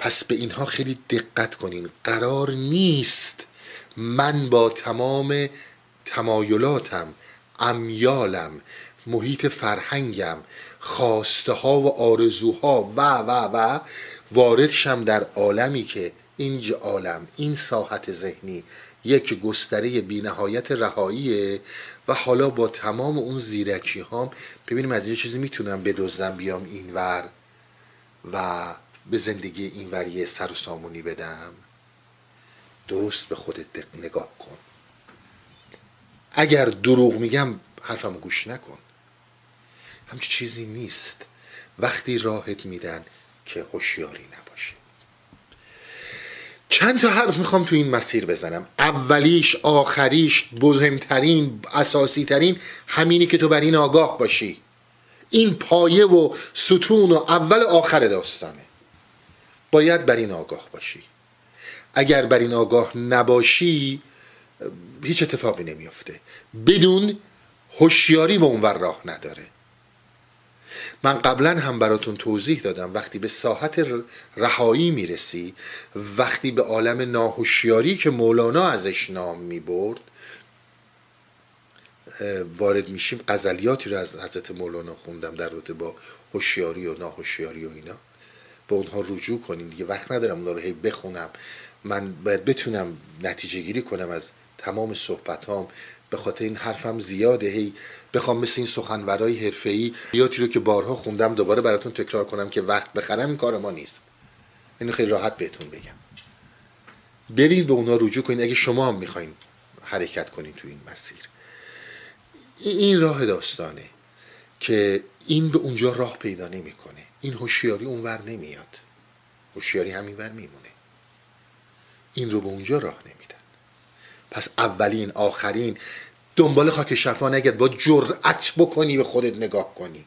Speaker 1: پس به اینها خیلی دقت کنین. قرار نیست من با تمام تمایلاتم امیالم محیط فرهنگم خواسته ها و آرزوها و و و وارد شم در عالمی که این عالم این ساحت ذهنی یک گستره بینهایت رهاییه و حالا با تمام اون زیرکی هام ببینیم از یه چیزی می‌تونم بدزدم بیام اینور و به زندگی اینور یه سر و سامونی بدم. درست به خودت نگاه کن. اگر دروغ میگم حرفمو گوش نکن. همچی چیزی نیست. وقتی راحت میدن که هوشیاری نباشه. چند تا حرف می‌خوام تو این مسیر بزنم. اولیش آخریش مهمترین اساسی ترین همینی که تو بر این آگاه باشی. این پایه و ستون و اول آخر داستانه. باید بر این آگاه باشی. اگر بر این آگاه نباشی هیچ اتفاقی نمیافته. بدون هوشیاری به اونور راه نداره. من قبلا هم براتون توضیح دادم وقتی به ساحت رهایی می‌رسی وقتی به عالم ناهوشیاری که مولانا ازش نام می‌برد وارد میشیم. غزلیاتی رو از حضرت مولانا خوندم در رابطه با هوشیاری و ناهوشیاری و اینا. به اونها رجوع کنیم دیگه. وقت ندارم اونها رو هی بخونم. من باید بتونم نتیجه گیری کنم از تمام صحبت هام به خاطر این حرفم زیاده. هی بخوام مثل این سخنورای حرفه‌ای یاتی رو که بارها خوندم دوباره براتون تکرار کنم که وقت بخرم این کار ما نیست. اینو خیلی راحت بهتون بگم. برید به اونا رجوع کنید. اگه شما هم می‌خواین حرکت کنید تو این مسیر. این راه داستانه که این به اونجا راه پیدا نمی‌کنه. این هوشیاری اونور نمیاد. هوشیاری همینور میمونه. این رو به اونجا راه نمیدن. پس اولین آخرین دنبال خاک شفا نگرد. با جرأت بکنی به خودت نگاه کنی.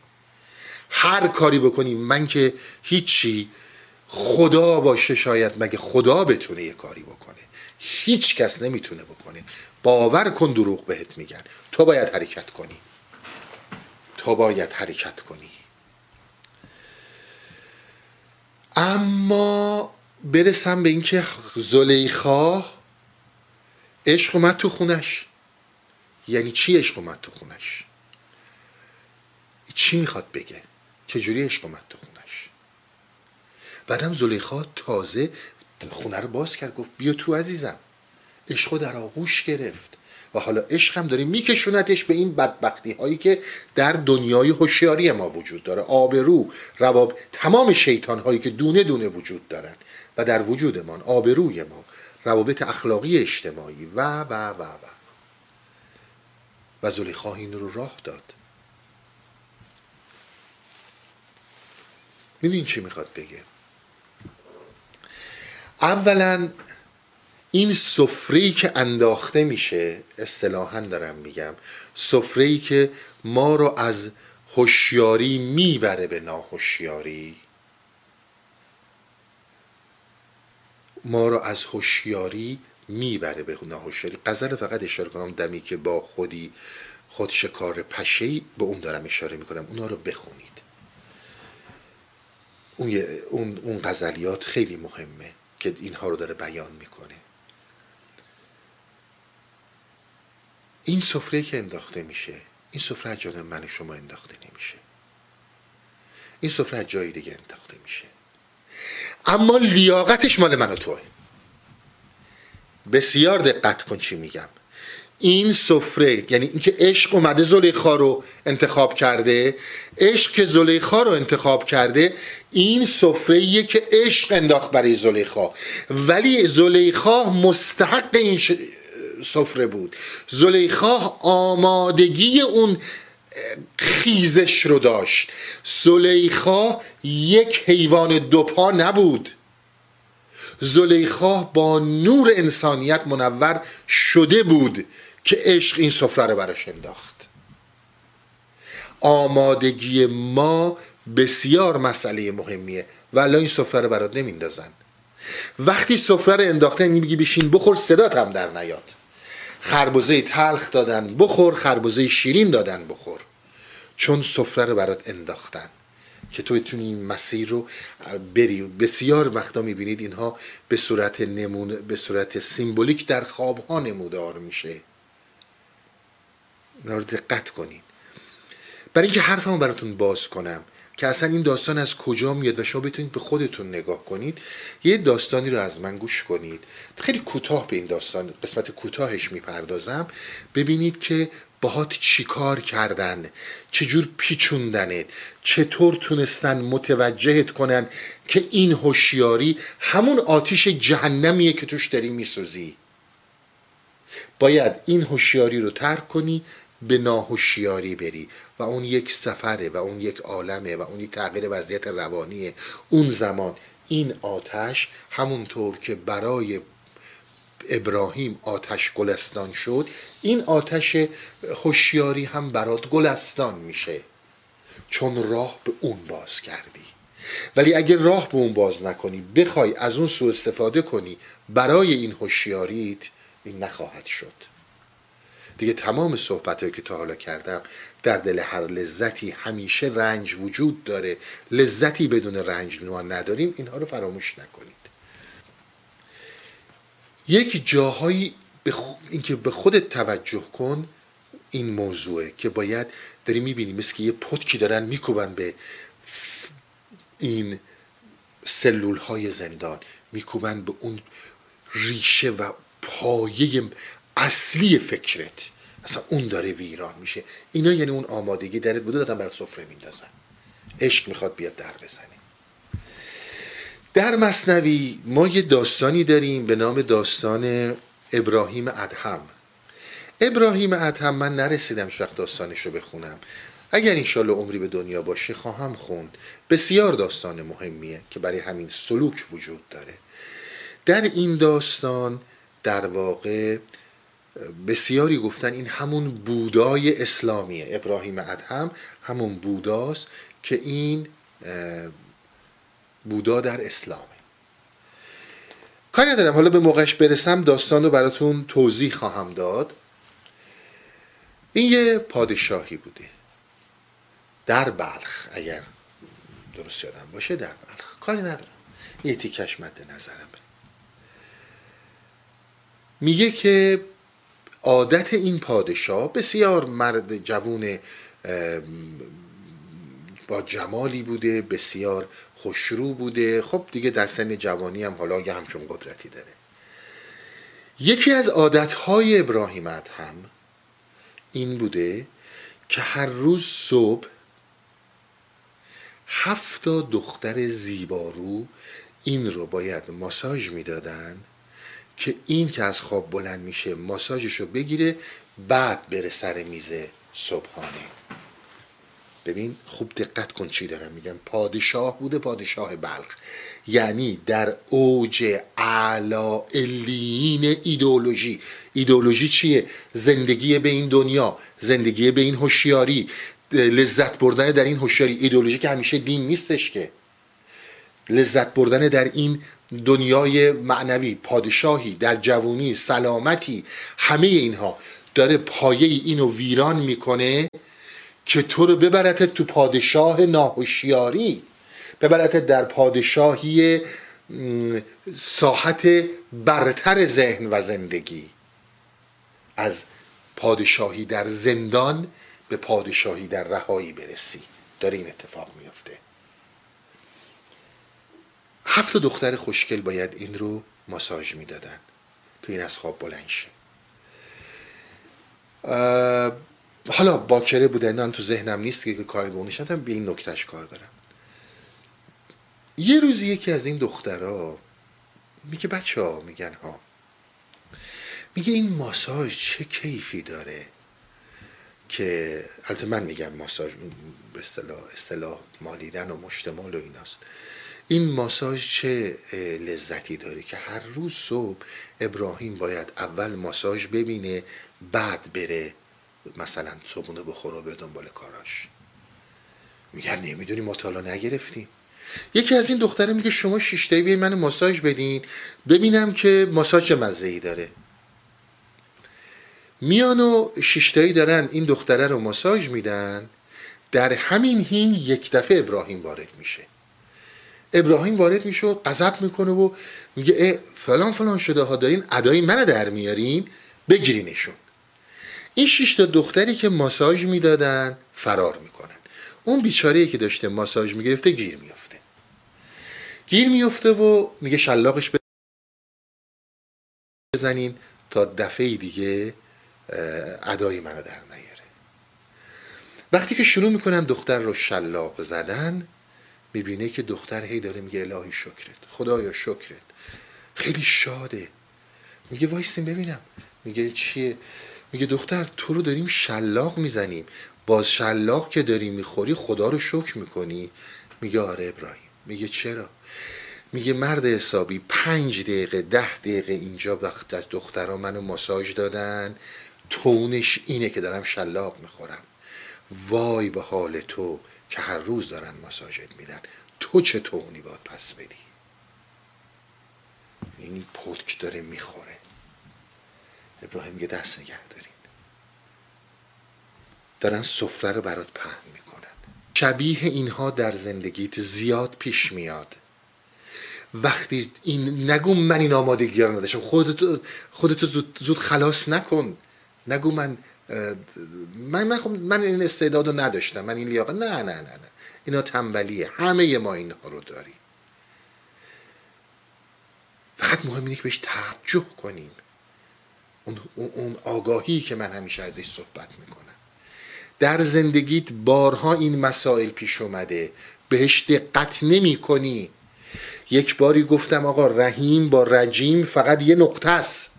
Speaker 1: هر کاری بکنی. من که هیچی. خدا باشه شاید مگه خدا بتونه یه کاری بکنه. هیچ کس نمی‌تونه بکنه. باور کن دروغ بهت میگن. تو باید حرکت کنی. تو باید حرکت کنی. اما برسم به اینکه زلیخا عشق اومد تو خونش. یعنی چی عشق اومد تو خونش؟ چی می‌خواد بگه؟ چجوری عشق اومد تو خونش؟ بعدم زلیخا تازه خونه رو باز کرد گفت بیا تو عزیزم. عشق در آغوش گرفت. و حالا عشق هم داره میکشونتش به این بدبختی هایی که در دنیای هوشیاری ما وجود داره. آبرو رواب تمام شیطان هایی که دونه دونه وجود دارن و در وجودمان آبروی ما روابط اخلاقی اجتماعی و و و و. و زلیخا این رو راه داد. میدین چی می‌خواد بگه؟ اولا این سفره که انداخته میشه اصطلاحا دارم میگم سفره که ما رو از هوشیاری می‌بره به ناهوشیاری. ما رو از هوشیاری می‌بره به ناهوشیاری. غزل فقط اشاره کنم دمی که با خودی خود شکار پشه به اون دارم اشاره می‌کنم. اونا رو بخونید. اون, اون, اون غزلیات خیلی مهمه که اینها رو داره بیان می‌کنه. این سفره که انداخته میشه این سفره از جانب من شما انداخته نمیشه. این سفره از جای دیگه انداخته میشه. اما لیاقتش مال من و توه. بسیار دقت کن چی میگم. این سفره یعنی اینکه عشق اومده زلیخا رو انتخاب کرده عشق که زلیخا رو انتخاب کرده این سفره که عشق انداخت برای زلیخا. ولی زلیخا مستحق این سفره بود. زلیخا آمادگی اون خیزش رو داشت. زلیخا یک حیوان دوپا نبود. زلیخا با نور انسانیت منور شده بود که عشق این سفره رو براش انداخت. آمادگی ما بسیار مسئله مهمیه. ولی این سفره رو برات نمیندازن. وقتی سفره رو انداخته یعنی میگی بشین بخور صدات هم در نیاد. خربزه تلخ دادن بخور خربزه شیرین دادن بخور. چون سفره رو برات انداختن که تو بتونی این مسیر رو بری. بسیار وقتا می‌بینید اینها به صورت نمونه به صورت سیمبولیک در خواب ها نمودار میشه. اینا دقت کنین برای اینکه حرفمو براتون باز کنم که اصلا این داستان از کجا میاد و شما بتونید به خودتون نگاه کنید یه داستانی رو از من گوش کنید. خیلی کوتاه به این داستان قسمت کوتاهش می‌پردازم. ببینید که باهات چیکار کردن چجور پیچوندنت چطور تونستن متوجهت کنن که این هوشیاری همون آتیش جهنمیه که توش داری میسوزی. باید این هوشیاری رو ترک کنی به ناهوشیاری بری و اون یک سفره و اون یک عالمه و اون یک تغییر وضعیت روانیه اون زمان. این آتش همونطور که برای ابراهیم آتش گلستان شد این آتش هوشیاری هم برات گلستان میشه. چون راه به اون باز کردی. ولی اگه راه به اون باز نکنی بخوای از اون سوء استفاده کنی برای این هوشیاریت این نخواهد شد. دیگه تمام صحبت که تا حالا کردم در دل هر لذتی همیشه رنج وجود داره. لذتی بدون رنج ما نداریم اینها رو فراموش نکنید. یک جاهایی به اینکه به خودت توجه کن این موضوعه که باید داری می‌بینی. مثل که یه پتکی دارن میکوبن به این سلول های زندان. میکوبن به اون ریشه و پایه اصلی فکرت. اصلا اون داره ویران میشه. اینا یعنی اون آمادگی درت بوده دادن بر سفره میندازن. عشق می‌خواد بیاد در بزنه. در مصنوی ما یه داستانی داریم به نام داستان ابراهیم ادهم. ابراهیم ادهم من نرسیدم وقت داستانش رو بخونم. اگر انشالله عمری به دنیا باشه خواهم خوند. بسیار داستان مهمیه که برای همین سلوک وجود داره. در این داستان در واقع بسیاری گفتن این همون بودای اسلامیه. ابراهیم ادهم همون بوداست که این بودا در اسلامه. کاری ندارم. حالا به موقعش برسم داستان رو براتون توضیح خواهم داد. این یه پادشاهی بوده. در بلخ اگر درست یادم باشه در بلخ. کاری ندارم. یه تیکش مد نظرم. میگه که عادت این پادشاه بسیار مرد جوون با جمالی بوده بسیار خوشرو بوده. خب دیگه در سن جوانی هم حالا یه همچون قدرتی داره. یکی از عادتهای ابراهیم هم این بوده که هر روز صبح هفتا دختر زیبارو این رو باید ماساژ می‌دادن. که این که از خواب بلند میشه ماساژش رو بگیره بعد بره سر میز صبحانه. ببین خوب دقت کن چی دارم میگم. پادشاه بوده پادشاه بلخ. یعنی در اوج اعلا الین ایدولوژی ایدولوژی چیه؟ زندگی به این دنیا زندگی به این هوشیاری. لذت بردن در این هوشیاری. ایدولوژی که همیشه دین نیستش که. لذت بردن در این دنیای معنوی پادشاهی در جوونی سلامتی همه اینها داره پایه اینو ویران می‌کنه که تو رو ببرتت تو پادشاه ناهوشیاری ببرت در پادشاهی ساحت برتر ذهن و زندگی. از پادشاهی در زندان به پادشاهی در رهایی برسی. داره این اتفاق میفته هفت دختر خوشگل باید این رو ماساژ می‌دادن که این از خواب بلند شه. حالا باکره بوده نه تو ذهنم نیست که کاری به اونش به این نکتهش کار دارم. یه روزی یکی از این دخترها میگه بچه ها میگن ها میگه این ماساژ چه کیفی داره که البته من میگم ماساژ به اصطلاح مالیدن و مشتمال و ایناست. این ماساژ چه لذتی داره که هر روز صبح ابراهیم باید اول ماساژ ببینه بعد بره مثلا صبحونه بخوره به دنبال کاراش. میگن نمی‌دونی ما تا نگرفتیم. یکی از این دختره میگه شما شیشتایی بیاین من ماساژ بدین. ببینم که ماساژ مزه ای داره. میان و شیشتایی دارن این دختره رو ماساژ میدن. در همین هین یک دفعه ابراهیم وارد میشه. ابراهیم وارد میشه غضب می‌کنه و میگه اه فلان فلان شده ها دارین ادای منو در میارین بگیرینشون. این شش تا دختری که ماساژ می‌دادن فرار می‌کنن. اون بیچاره که داشته ماساژ می‌گرفته گیر میفته گیر میفته و میگه شلاقش بزنین تا دفعه دیگه ادای منو در نیاره. وقتی که شروع می‌کنن دختر رو شلاق زدن می‌بینه که دختر هی داره میگه الهی شکرت. خدایا شکرت. خیلی شاده. میگه وایسیم ببینم. میگه چیه؟ میگه دختر تو رو داریم شلاق می‌زنیم. باز شلاق که داری می‌خوری خدا رو شکر می‌کنی. میگه آره ابراهیم. میگه چرا؟ میگه مرد حسابی پنج دقیقه ده دقیقه اینجا وقت دخترها منو ماساژ دادن. تونش اینه که دارم شلاق می‌خورم. وای به حال تو. که هر روز دارن ماساژت میدن. تو چه تونی باید پس بدی؟ این پتک داره می‌خوره. ابراهیم میگه دست نگه دارین دارن سفره رو برات پهن می‌کنن. شبیه اینها در زندگیت زیاد پیش میاد. وقتی این نگو من این آمادگی رو نداشتم. خودتو, خودتو زود, زود خلاص نکن. نگو من من من, خب من این استعداد رو نداشتم من این لیاقت نه نه نه نه. اینا تنبلیه. همه ما اینها رو داریم. فقط مهم اینه که بهش توجه کنیم. اون, اون آگاهی که من همیشه ازش صحبت می‌کنم. در زندگیت بارها این مسائل پیش اومده. بهش دقت نمی کنی یک باری گفتم آقا رحیم با رجیم فقط یه نقطه است.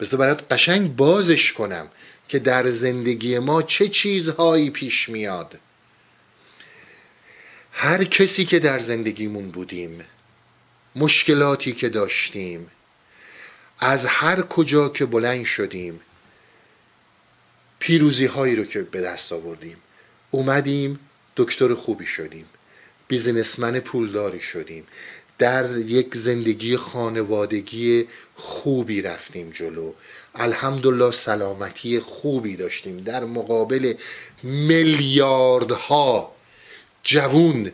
Speaker 1: بذار برات قشنگ بازش کنم که در زندگی ما چه چیزهایی پیش میاد. هر کسی که در زندگیمون بودیم مشکلاتی که داشتیم از هر کجا که بلند شدیم پیروزی هایی رو که به دست آوردیم اومدیم دکتر خوبی شدیم بیزنسمن پولداری شدیم. در یک زندگی خانوادگی خوبی رفتیم جلو. الحمدلله سلامتی خوبی داشتیم. در مقابل میلیاردها جوون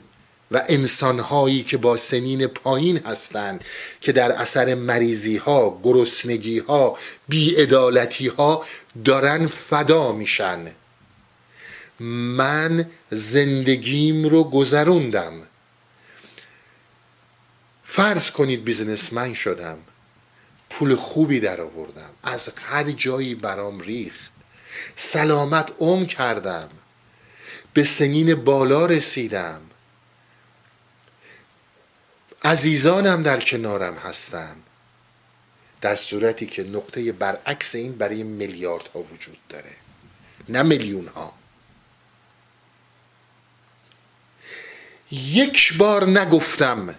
Speaker 1: و انسانهایی که با سنین پایین هستند که در اثر مریضی ها گرسنگی ها بیعدالتی ها دارن فدا میشن. من زندگیم رو گذروندم. فرض کنید بیزنسمن شدم. پول خوبی در آوردم. از هر جایی برام ریخت. سلامت عم کردم. به سنین بالا رسیدم. عزیزانم در کنارم هستند در صورتی که نقطه برعکس این برای میلیارد ها وجود داره. نه میلیون ها یک بار نگفتم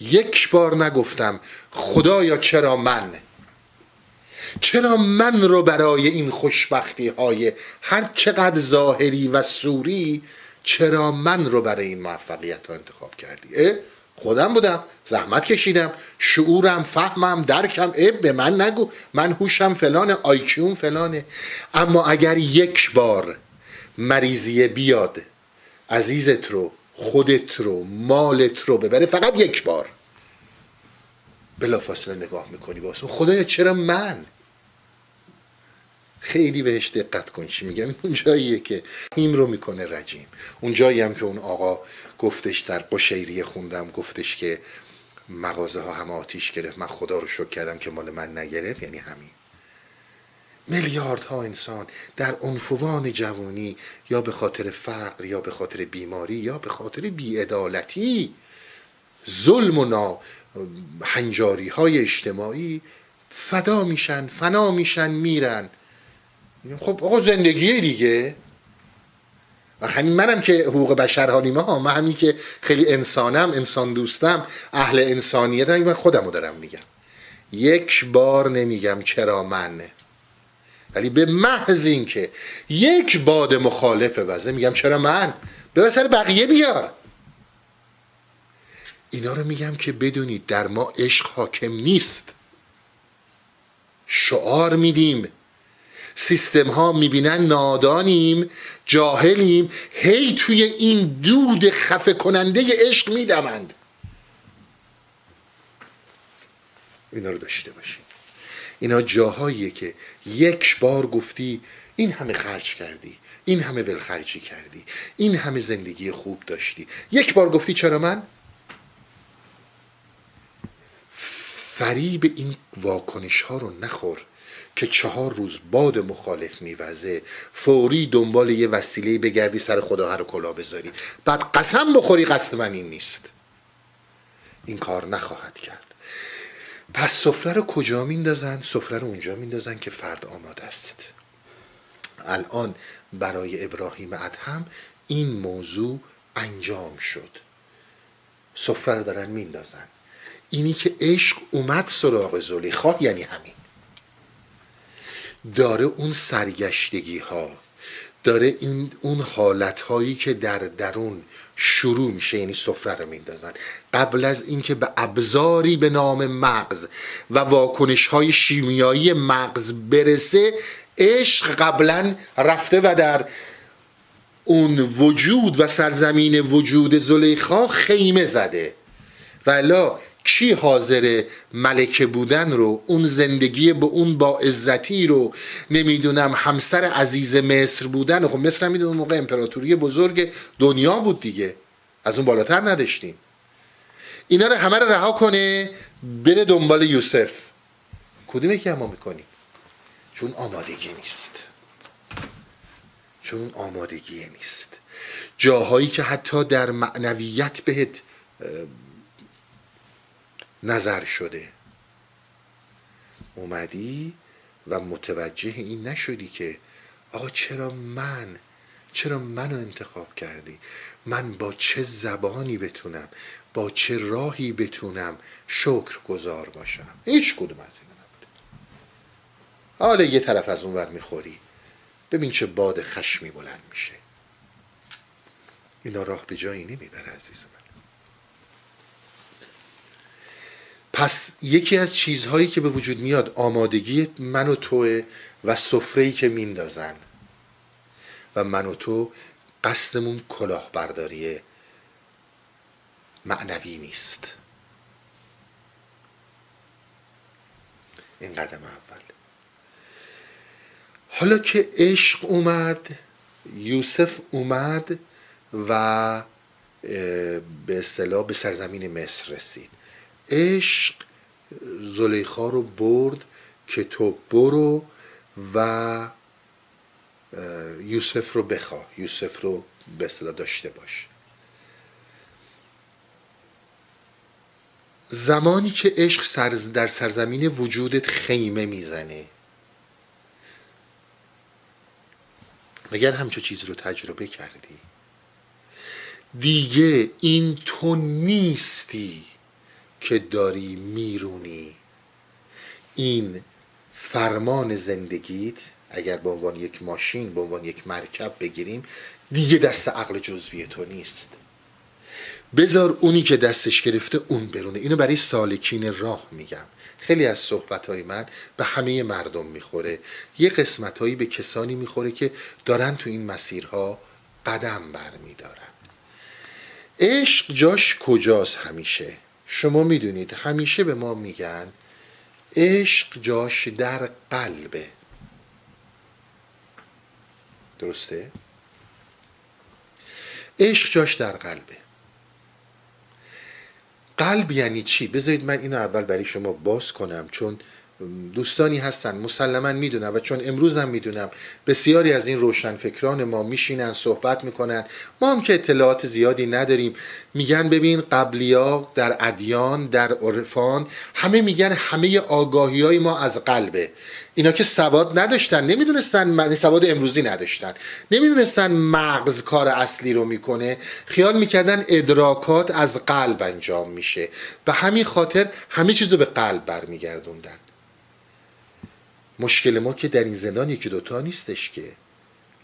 Speaker 1: یک بار نگفتم خدایا چرا من؟ چرا من رو برای این خوشبختی های هر چقدر ظاهری و سوری چرا من رو برای این موفقیت ها انتخاب کردی؟ خودم بودم زحمت کشیدم شعورم فهمم درکم اه به من نگو من هوشم فلانه آیکیوم فلانه. اما اگر یک بار مریضیه بیاد عزیزت رو خودت رو مالت رو ببره. فقط یک بار. بلافاصله نگاه می‌کنی باز. خدایا چرا من؟ خیلی بهش دقت کن. چی میگم؟ اون جاییه که این رو می‌کنه رجیم. اون جایی هم که اون آقا گفتش در قشیریه خوندم گفتش که مغازه ها همه آتیش گرفت. من خدا رو شکر کردم که مال من نگرفت. یعنی همین. میلیاردها انسان در عنفوان جوانی یا به خاطر فقر یا به خاطر بیماری یا به خاطر بیعدالتی ظلم و نا هنجاری های اجتماعی فدا میشن فنا میشن میرن. خب آقا زندگی دیگه. همین منم که حقوق بشر ها من همین که خیلی انسانم انسان دوستم اهل انسانیت من خودمو دارم میگم. یک بار نمیگم چرا من ولی به محض این که یک باد مخالف وزه میگم چرا من؟ به سر بقیه بیار. اینا رو میگم که بدونید در ما عشق حاکم نیست. شعار میدیم. سیستم ها می‌بینن نادانیم جاهلیم هی توی این دود خفه کننده عشق میدمند. اینا رو داشته باشیم اینا جاهاییه که یک بار گفتی این همه خرج کردی این همه ولخرجی کردی این همه زندگی خوب داشتی. یک بار گفتی چرا من؟ فریب این واکنش ها رو نخور که چهار روز باد مخالف میوزه فوری دنبال یه وسیله بگردی سر خدا هر کلا بذاری. بعد قسم بخوری قصد من این نیست. این کار نخواهد کرد. پس سفره رو کجا میندازن؟ سفره رو اونجا میندازن که فرد آماده است. الان برای ابراهیم ادهم این موضوع انجام شد. سفره رو دارن میندازن. اینی که عشق اومد سراغ زلیخا یعنی همین. داره اون سرگشتگی ها داره این اون حالت هایی که در درون شروع میشه یعنی سفره رو میندازن. قبل از اینکه به ابزاری به نام مغز و واکنش های شیمیایی مغز برسه عشق قبلا رفته و در اون وجود و سرزمین وجود زلیخا خیمه زده. ولا کی حاضر ملکه بودن رو اون زندگی به اون با عزتی رو نمی‌دونم همسر عزیز مصر بودن خب مصر هم می‌دونم موقع امپراتوری بزرگ دنیا بود دیگه. از اون بالاتر نداشتیم. اینا رو همه رو رها کنه بره دنبال یوسف. کدومه که ما می‌کنیم؟ چون آمادگی نیست. چون آمادگی نیست. جاهایی که حتی در معنویت بهت نظر شده. اومدی و متوجه این نشدی که آقا چرا من چرا منو انتخاب کردی؟ من با چه زبانی بتونم؟ با چه راهی بتونم شکر گذار باشم؟ هیچ کدوم از این نبوده. حالا یه طرف از اون ور می‌خوری. ببین چه باد خشمی بلند میشه. اینا راه به جایی نمی‌بره عزیزم. پس یکی از چیزهایی که به وجود میاد آمادگی من و توه و سفره‌ای که میندازن. و من و تو قصدمون کلاهبرداری معنوی نیست. این قدم اول. حالا که عشق اومد یوسف اومد و به اصطلاح به سرزمین مصر رسید. عشق زلیخا رو برد که تو برو و یوسف رو بخوا. یوسف رو به داشته باش. زمانی که عشق در سرزمین وجودت خیمه می‌زنه. اگر همچو چیز رو تجربه کردی؟ دیگه این تو نیستی. که داری میرونی. این فرمان زندگیت اگر به عنوان یک ماشین به عنوان یک مرکب بگیریم دیگه دست عقل جزوی تو نیست. بذار اونی که دستش گرفته اون برونه. اینو برای سالکین راه میگم. خیلی از صحبت های من به همه مردم می‌خوره. یه قسمت هایی به کسانی می‌خوره که دارن تو این مسیرها قدم برمیدارن. عشق جاش کجاست همیشه؟ شما می‌دونید همیشه به ما میگن عشق جاش در قلبه درسته؟ عشق جاش در قلبه قلب یعنی چی؟ بذارید من اینو اول برای شما باز کنم چون دوستانی هستن مسلما می‌دونم و چون امروز هم می‌دونم بسیاری از این روشنفکران ما میشینن صحبت می‌کنن. ما هم که اطلاعات زیادی نداریم. میگن ببین قبلیا در ادیان در عرفان همه میگن همه آگاهی های ما از قلبه. اینا که سواد نداشتن نمی‌دونستن سواد امروزی نداشتن. نمی‌دونستن مغز کار اصلی رو می‌کنه. خیال می‌کردن ادراکات از قلب انجام میشه. و همین خاطر همه چیز به قلب برمیگردوندن. مشکل ما که در این زندان یکی دوتا نیستش که.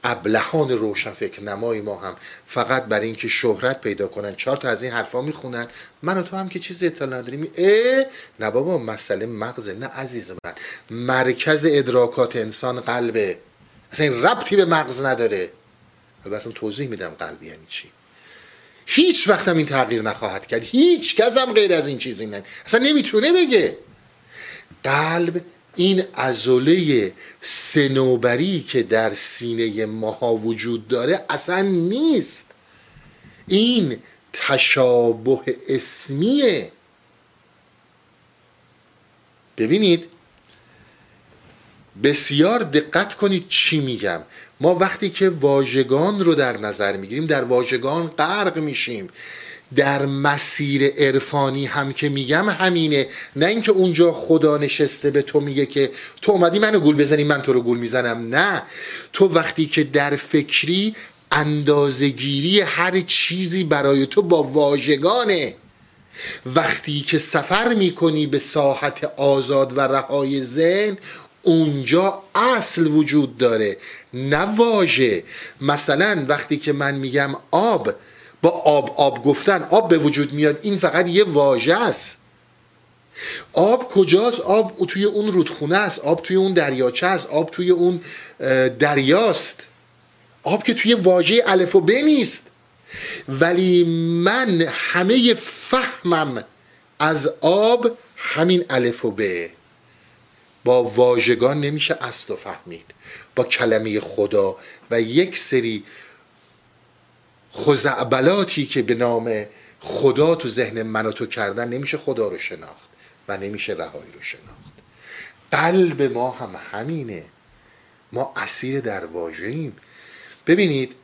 Speaker 1: ابلهان روشن فکر نمای ما هم فقط برای اینکه شهرت پیدا کنن چهار تا از این حرفا می‌خونن. من و تو هم که چیزی اطلاع نداریم. اه نه بابا مسئله مغزه نه عزیز من. مرکز ادراکات انسان قلبه. اصلا این ربطی به مغز نداره. البته توضیح میدم قلب یعنی چی. هیچ وقت هم این تغییر نخواهد کرد. هیچ کس هم غیر از این چیزی نه. اصلا نمی‌تونه بگه. قلب این ازوله سنوبری که در سینه ماها وجود داره اصلا نیست. این تشابه اسمیه. ببینید بسیار دقت کنید چی میگم. ما وقتی که واژگان رو در نظر می‌گیریم در واژگان غرق میشیم. در مسیر عرفانی هم که میگم همینه. نه اینکه اونجا خدا نشسته به تو میگه که تو اومدی منو گول بزنی من تو رو گول می‌زنم. نه. تو وقتی که در فکری اندازگیری هر چیزی برای تو با واژگانه. وقتی که سفر می‌کنی به ساحت آزاد و رهای ذهن اونجا اصل وجود داره. نه واژه. مثلا وقتی که من میگم آب با آب آب گفتن آب به وجود میاد این فقط یه واژه است. آب کجاست؟ آب توی اون رودخونه است آب توی اون دریاچه است آب توی اون دریاست. آب که توی واژه الف و ب نیست. ولی من همه فهمم از آب همین الف و ب. با واژگان نمیشه اصل و فهمید. با کلمه خدا و یک سری خزعبلاتی که به نام خدا تو ذهن من و تو کردن نمیشه خدا رو شناخت و نمیشه رهایی رو شناخت. قلب ما هم همینه. ما اسیر در واژه‌ایم ببینید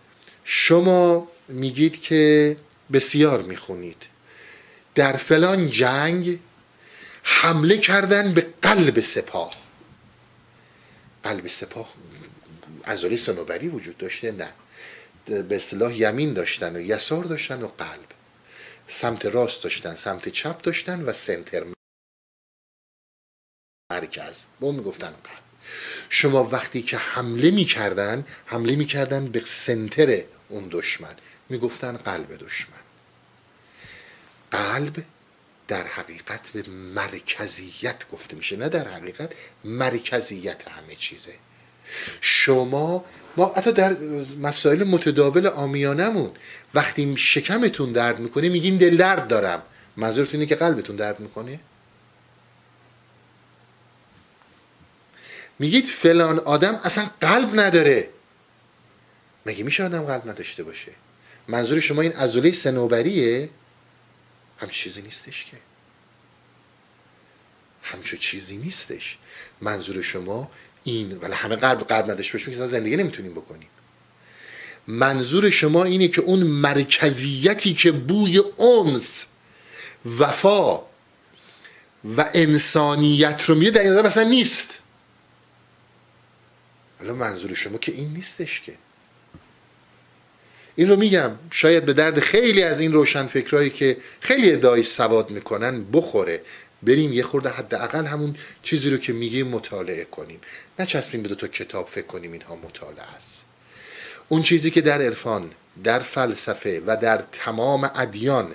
Speaker 1: شما میگید که بسیار می‌خونید. در فلان جنگ حمله کردن به قلب سپاه. قلب سپاه عضله سنوبری وجود داشته؟ نه. به اصطلاح یمین داشتن و یسار داشتن و قلب. سمت راست داشتن سمت چپ داشتن و سنتر مرکز. اون می‌گفتن قلب. شما وقتی که حمله می‌کردن حمله می‌کردن به سنتر اون دشمن. می‌گفتن قلب دشمن. قلب در حقیقت به مرکزیت گفته میشه نه در حقیقت مرکزیت همه چیزه. شما ما حتی در مسائل متداول آمیانمون وقتی شکمتون درد می‌کنه میگین دل درد دارم. منظورتون اینه که قلبتون درد می‌کنه؟ میگید فلان آدم اصلا قلب نداره. مگه میشه آدم قلب نداشته باشه؟ منظور شما این ازوله سنوبریه هم چیزی نیستش که. همچو چیزی نیستش. منظور شما این ولی همه قلب قلب نداشته باشیم که زندگی نمی‌تونیم بکنیم. منظور شما اینه که اون مرکزیتی که بوی اونس وفا و انسانیت رو میده در این مثلا نیست. حالا منظور شما که این نیستش که. این رو میگم شاید به درد خیلی از این روشن فکرهایی که خیلی ادعای سواد می‌کنن بخوره. بریم یه خورده حداقل همون چیزی رو که میگیم مطالعه کنیم. نچسبیم به دو تا کتاب فکر کنیم اینها مطالعه است. اون چیزی که در عرفان در فلسفه و در تمام ادیان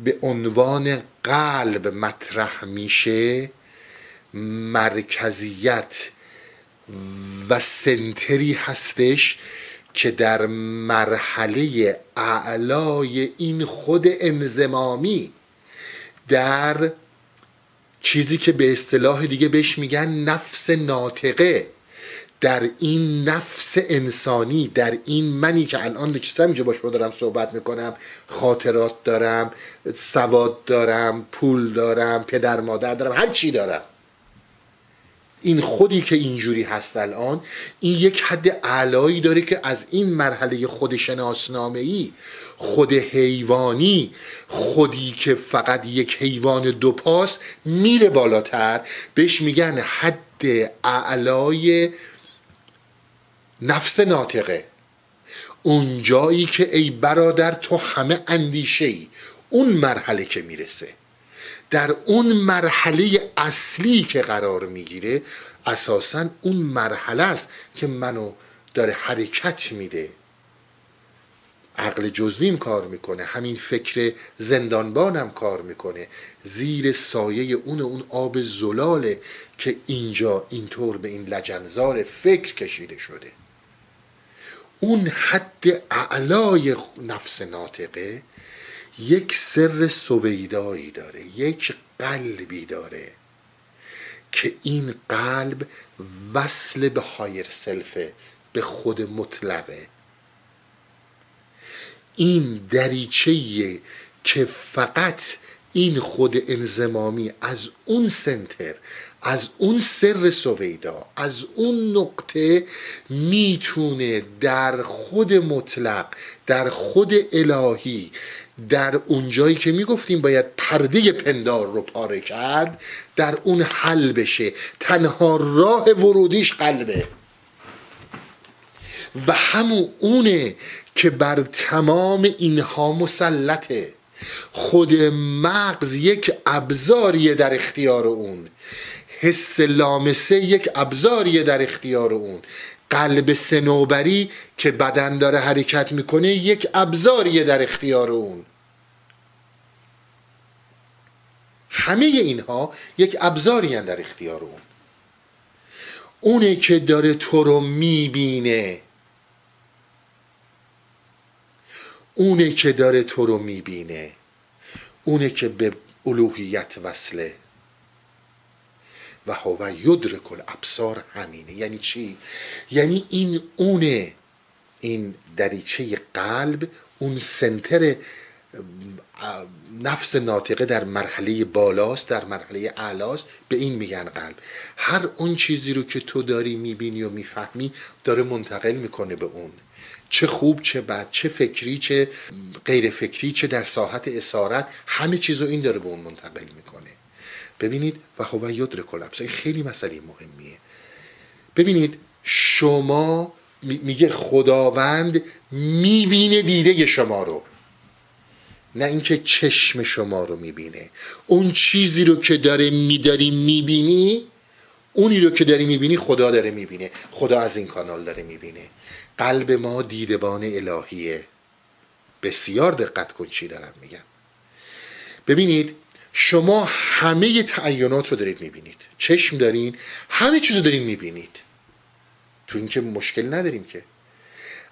Speaker 1: به عنوان قلب مطرح میشه مرکزیت و سنتری هستش که در مرحله اعلای این خود انزمامی در چیزی که به اصطلاح دیگه بهش میگن نفس ناطقه. در این نفس انسانی در این منی که الان نشستم اینجا با شما دارم صحبت می‌کنم خاطرات دارم سواد دارم پول دارم پدر مادر دارم هر چی دارم. این خودی که اینجوری هست الان این یک حد علایی داره که از این مرحله خود شناسنامه ای خود حیوانی خودی که فقط یک حیوان دو پاس میره بالاتر. بهش میگن حد اعلای نفس ناطقه. اون جایی که ای برادر تو همه اندیشه ای اون مرحله که می‌رسه. در اون مرحله اصلی که قرار می‌گیره اساسا اون مرحله است که منو داره حرکت میده. عقل جزویم کار می‌کنه همین فکر زندانبانم کار می‌کنه. زیر سایه اون اون آب زلاله که اینجا اینطور به این لجنزار فکر کشیده شده. اون حد اعلای نفس ناطقه یک سر سویدایی داره یک قلبی داره که این قلب وصل به هایر سلفه به خود مطلقه. این دریچه که فقط این خود انزمامی از اون سنتر از اون سر سویدا از اون نقطه می‌تونه در خود مطلق در خود الهی در اونجایی که می‌گفتیم باید پرده پندار رو پاره کرد در اون حل بشه. تنها راه ورودیش قلبه. و همون اونه که بر تمام اینها مسلطه. خود مغز یک ابزاریه در اختیار اون. حس لامسه یک ابزاریه در اختیار اون. قلب سنوبری که بدن داره حرکت می‌کنه یک ابزاریه در اختیار اون. همه اینها یک ابزاری در اختیار اون. اونه که داره تو رو می‌بینه. اونه که داره تو رو می‌بینه اونه که به الوهیت وصله. و هو یدرک الابصار همینه. یعنی چی؟ یعنی این اونه این دریچه قلب اون سنتر نفس ناطقه در مرحله بالاست در مرحله اعلاست به این میگن قلب. هر اون چیزی رو که تو داری می‌بینی و می‌فهمی داره منتقل می‌کنه به اون. چه خوب چه بد چه فکری چه غیر فکری چه در ساحت اسارت همه چیز رو این داره به اون منتقل می‌کنه. ببینید و هو یدرک الابصار. این خیلی مسئله مهمیه. ببینید شما میگه خداوند می‌بینه دیده شما رو. نه اینکه چشم شما رو می‌بینه. اون چیزی رو که داره میداری می‌بینی اونی رو که داری می‌بینی خدا داره می‌بینه. خدا از این کانال داره می‌بینه. قلب ما دیدبان الهیه. بسیار دقت کن چی دارم میگم. ببینید شما همه تعینات رو دارید می‌بینید. چشم دارین همه چیز رو دارین می‌بینید. تو اینکه مشکل نداریم که.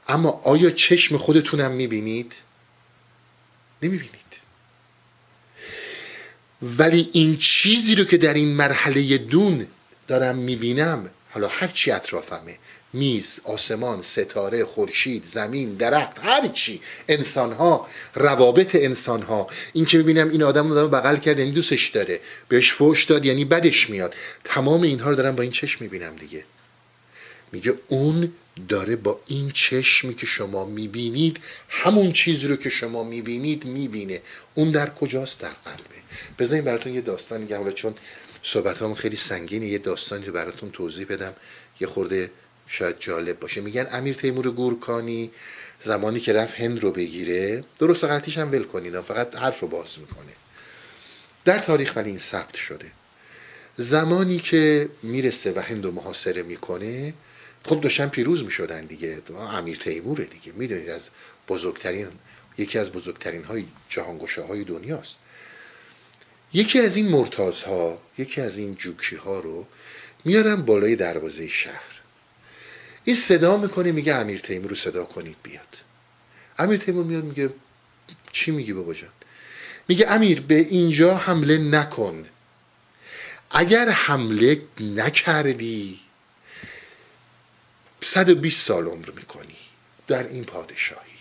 Speaker 1: اما آیا چشم خودتونم می‌بینید؟ نمی‌بینید. ولی این چیزی رو که در این مرحله دون دارم می‌بینم حالا هر چی اطرافمه میز آسمان ستاره خورشید زمین درخت هر چی. انسان ها روابط انسان ها این که ببینم این آدم رو بغل کرد یعنی دوستش داره. بهش فوش داد یعنی بدش میاد. تمام اینها رو دارم با این چشم می‌بینم دیگه. میگه اون داره با این چشمی که شما می‌بینید همون چیزی رو که شما می‌بینید می‌بینه. اون در کجاست؟ در قلبه. بذارین براتون یه داستانی حالا چون صحبت خیلی سنگینه یه داستانی رو براتون توضیح بدم. یه خورده شاید جالب باشه. میگن امیر تیمور گورکانی زمانی که رفت هند رو بگیره درست غلطیش هم ول کنید فقط حرف رو باز می‌کنه. در تاریخ ولی این ثبت شده. زمانی که می‌رسه و هند رو محاصره می‌کنه خب داشتن پیروز می‌شدن دیگه. امیر تیموره دیگه. می‌دونید از بزرگترین یکی از بزرگترین های جهانگوشه های دنیاست. یکی از این مرتازها یکی از این جوکی ها رو میارن بالای دروازه شهر. این صدا می‌کنه میگه امیر تیمور رو صدا کنید بیاد. امیر تیمور میاد میگه چی میگی بابا جان؟ میگه امیر به اینجا حمله نکن. اگر حمله نکردی 120 سال عمر می‌کنی در این پادشاهی.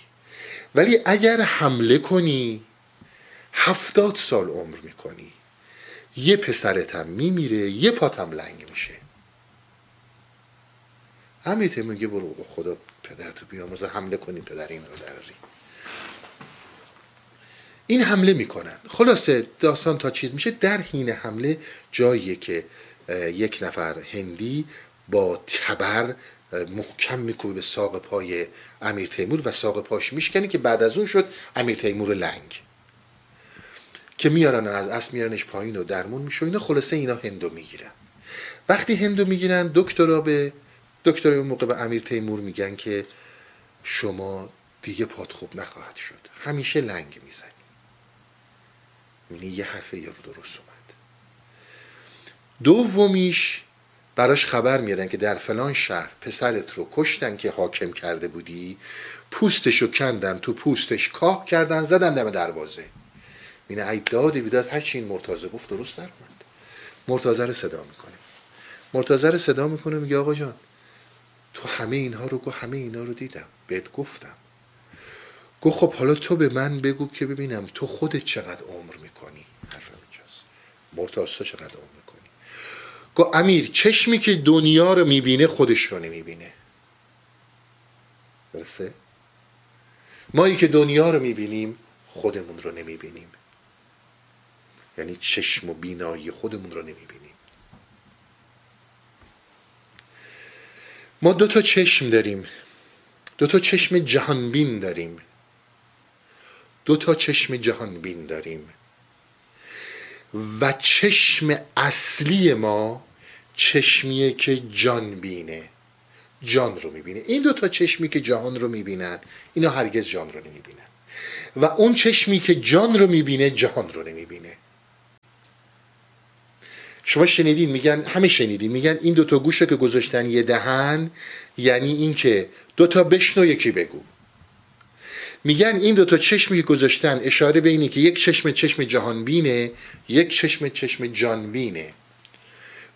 Speaker 1: ولی اگر حمله کنی هفتاد سال عمر می‌کنی. یه پسرتم میمیره یه پاتم لنگ میشه. امیر میگه برو خدا پدرتو بیامرزه حمله کنی پدر این رو دراری این حمله می‌کنن. خلاصه داستان تا چیز میشه در حین حمله جاییه که یک نفر هندی با تبر محکم میکوبه به ساق پای امیر تیمور و ساق پاش میشکنه که بعد از اون شد امیر تیمور لنگ. که میارن از اسب میارنش پایین و درمون میشه اینا خلاصه اینا هندو می‌گیرن. وقتی هندو می‌گیرن دکترا به دکتر اون موقع به امیر تیمور میگن که شما دیگه پات خوب نخواهد شد. همیشه لنگ می‌زنی. یعنی یه حرف یارو درست اومد. دومیش براش خبر میارن که در فلان شهر پسرت رو کشتن که حاکم کرده بودی پوستش رو کندن تو پوستش کاه کردن زدن دم دروازه. اینه ای داد بیداد هرچی این مرتازه گفت درست در مرتازه رو صدا می‌کنه. مرتازه رو صدا می‌کنه میگه آقا جان تو همه اینها رو گو همه اینا رو دیدم. بهت گفتم. گو خب حالا تو به من بگو که ببینم تو خودت چقدر عمر می‌کنی؟ حرفم اینجاست. مرتاز تو چقدر عمر می‌کنی؟ گو امیر چشمی که دنیا رو می‌بینه خودش رو نمی‌بینه. درسته؟ مایی که دنیا رو می‌بینیم خودمون رو نمی‌بینیم. یعنی چشم و بینایی خودمون رو نمی‌بینیم. ما دو تا چشم داریم. دو تا چشم جهانبین داریم. دو تا چشم جهانبین داریم. و چشم اصلی ما چشمیه که جان بینه. جان رو می‌بینه. این دو تا چشمی که جهان رو می‌بینن اینا هرگز جان رو نمی‌بینن. و اون چشمی که جان رو می‌بینه جهان رو نمی‌بینه. شما شنیدین میگن همه شنیدین میگن این دوتا گوش که گذاشتن یه دهن یعنی اینکه دوتا بشنو یکی بگو. میگن این دوتا چشمی که گذاشتن اشاره به اینه که یک چشم چشم جهانبینه یک چشم چشم جانبینه.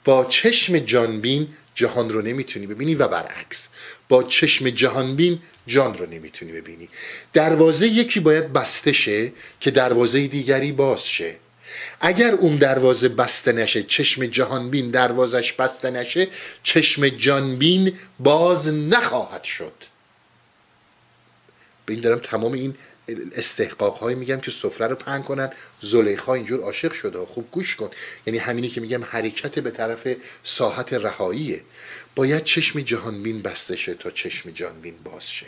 Speaker 1: با چشم جانبین جهان رو نمی‌تونی ببینی و برعکس با چشم جهانبین جان رو نمی‌تونی ببینی. دروازه یکی باید بسته شه که دروازه دیگری باز شه. اگر اون دروازه بسته نشه چشم جهانبین دروازش بسته نشه چشم جانبین باز نخواهد شد. به این دارم تمام این استحقاق های میگم که سفره رو پهن کنن. زلیخا اینجور عاشق شده. خوب گوش کن. یعنی همینی که میگم حرکت به طرف ساحت رهاییه. باید چشم جهانبین بسته شه تا چشم جانبین باز شه.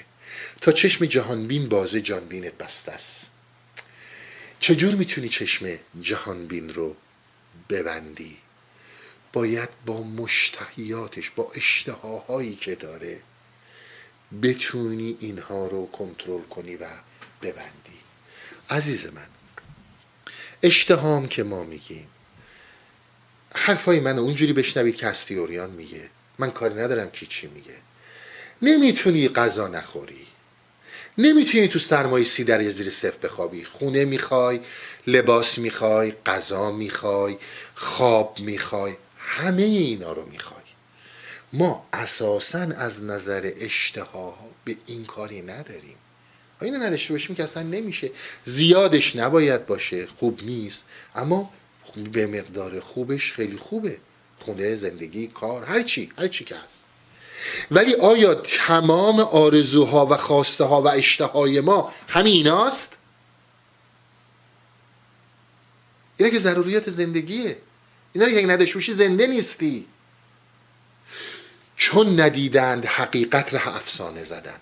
Speaker 1: تا چشم جهانبین بازه جانبینت بسته است. چجور می‌تونی چشم جهانبین رو ببندی؟ باید با مشتهیاتش با اشتهاهایی که داره بتونی اینها رو کنترل کنی و ببندی. عزیز من اشتهام که ما میگیم حرفای من اونجوری بشنوید که هستیوریان میگه. من کاری ندارم کی چی میگه. نمی‌تونی غذا نخوری. نمی‌تونی تو سرمایه سی در زیر صفر بخوابی. خونه می‌خوای لباس می‌خوای غذا می‌خوای خواب می‌خوای همه اینا رو می‌خوای. ما اساسا از نظر اشتها به این کاری نداریم. و اینو نداشته باشیم که اصلا نمیشه. زیادش نباید باشه خوب نیست. اما به مقدار خوبش خیلی خوبه. خونه زندگی کار هر چی هر چی که هست. ولی آیا تمام آرزوها و خواسته ها و اشتهای ما همین ایناست؟ اینا که ضروریات زندگیه. اینا رو که نداشته باشی زنده نیستی. چون ندیدند حقیقت را افسانه زدند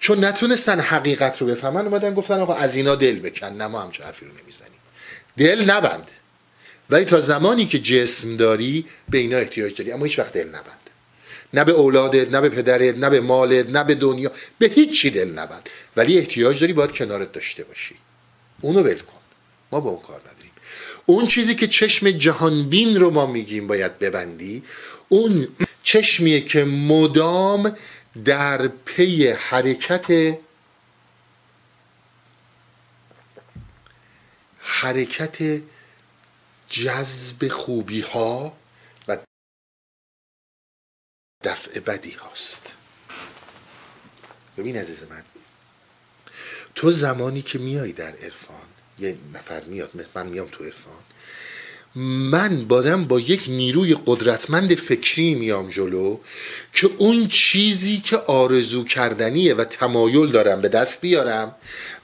Speaker 1: چون نتونستن حقیقت رو بفهمن اومدن گفتن آقا از اینا دل بکن نه ما همچه حرفی رو نمی‌زنیم. دل نبند. ولی تا زمانی که جسم داری به اینا احتیاج داری. اما هیچ وقت دل نبند. نه به اولادت نه به پدرت نه به مالت نه به دنیا. به هیچ دل نبند. ولی احتیاج داری باید کنارت داشته باشی. اونو ول کن. ما با اون کار نداریم. اون چیزی که چشم جهانبین رو ما میگیم باید ببندی اون چشمیه که مدام در پی حرکت حرکت جذب خوبی ها دفع بدی هاست. ببین عزیز من تو زمانی که میای در عرفان یه نفر میاد من میام تو عرفان من بادم با یک نیروی قدرتمند فکری میام جلو که اون چیزی که آرزو کردنیه و تمایل دارم به دست بیارم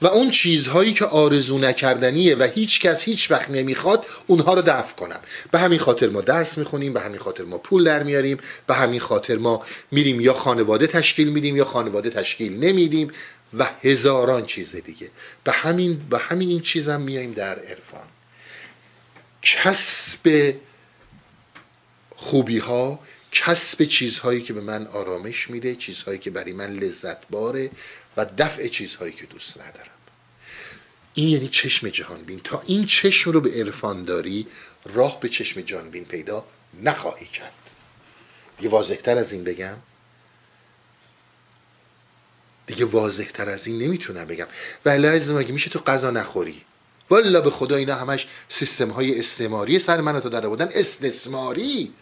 Speaker 1: و اون چیزهایی که آرزو نکردنیه و هیچ کس هیچ وقت نمی‌خواد اونها رو دفع کنم. به همین خاطر ما درس می‌خونیم به همین خاطر ما پول در میاریم به همین خاطر ما میریم یا خانواده تشکیل میدیم یا خانواده تشکیل نمیدیم و هزاران چیز دیگه. به همین به همین این چیزم میایم در عرفان. کسب خوبی ها کسب چیزهایی که به من آرامش میده چیزهایی که برای من لذت باره و دفع چیزهایی که دوست ندارم. این یعنی چشم جهان بین تا این چشم رو به عرفان داری راه به چشم جان بین پیدا نخواهی کرد. دیگه واضح تر از این بگم. دیگه واضح تر از این نمی‌تونم بگم. ولی از مگه میشه تو غذا نخوری. والا به خدا اینا همش سیستم های استعماری سر منو تو در بودن استثماری.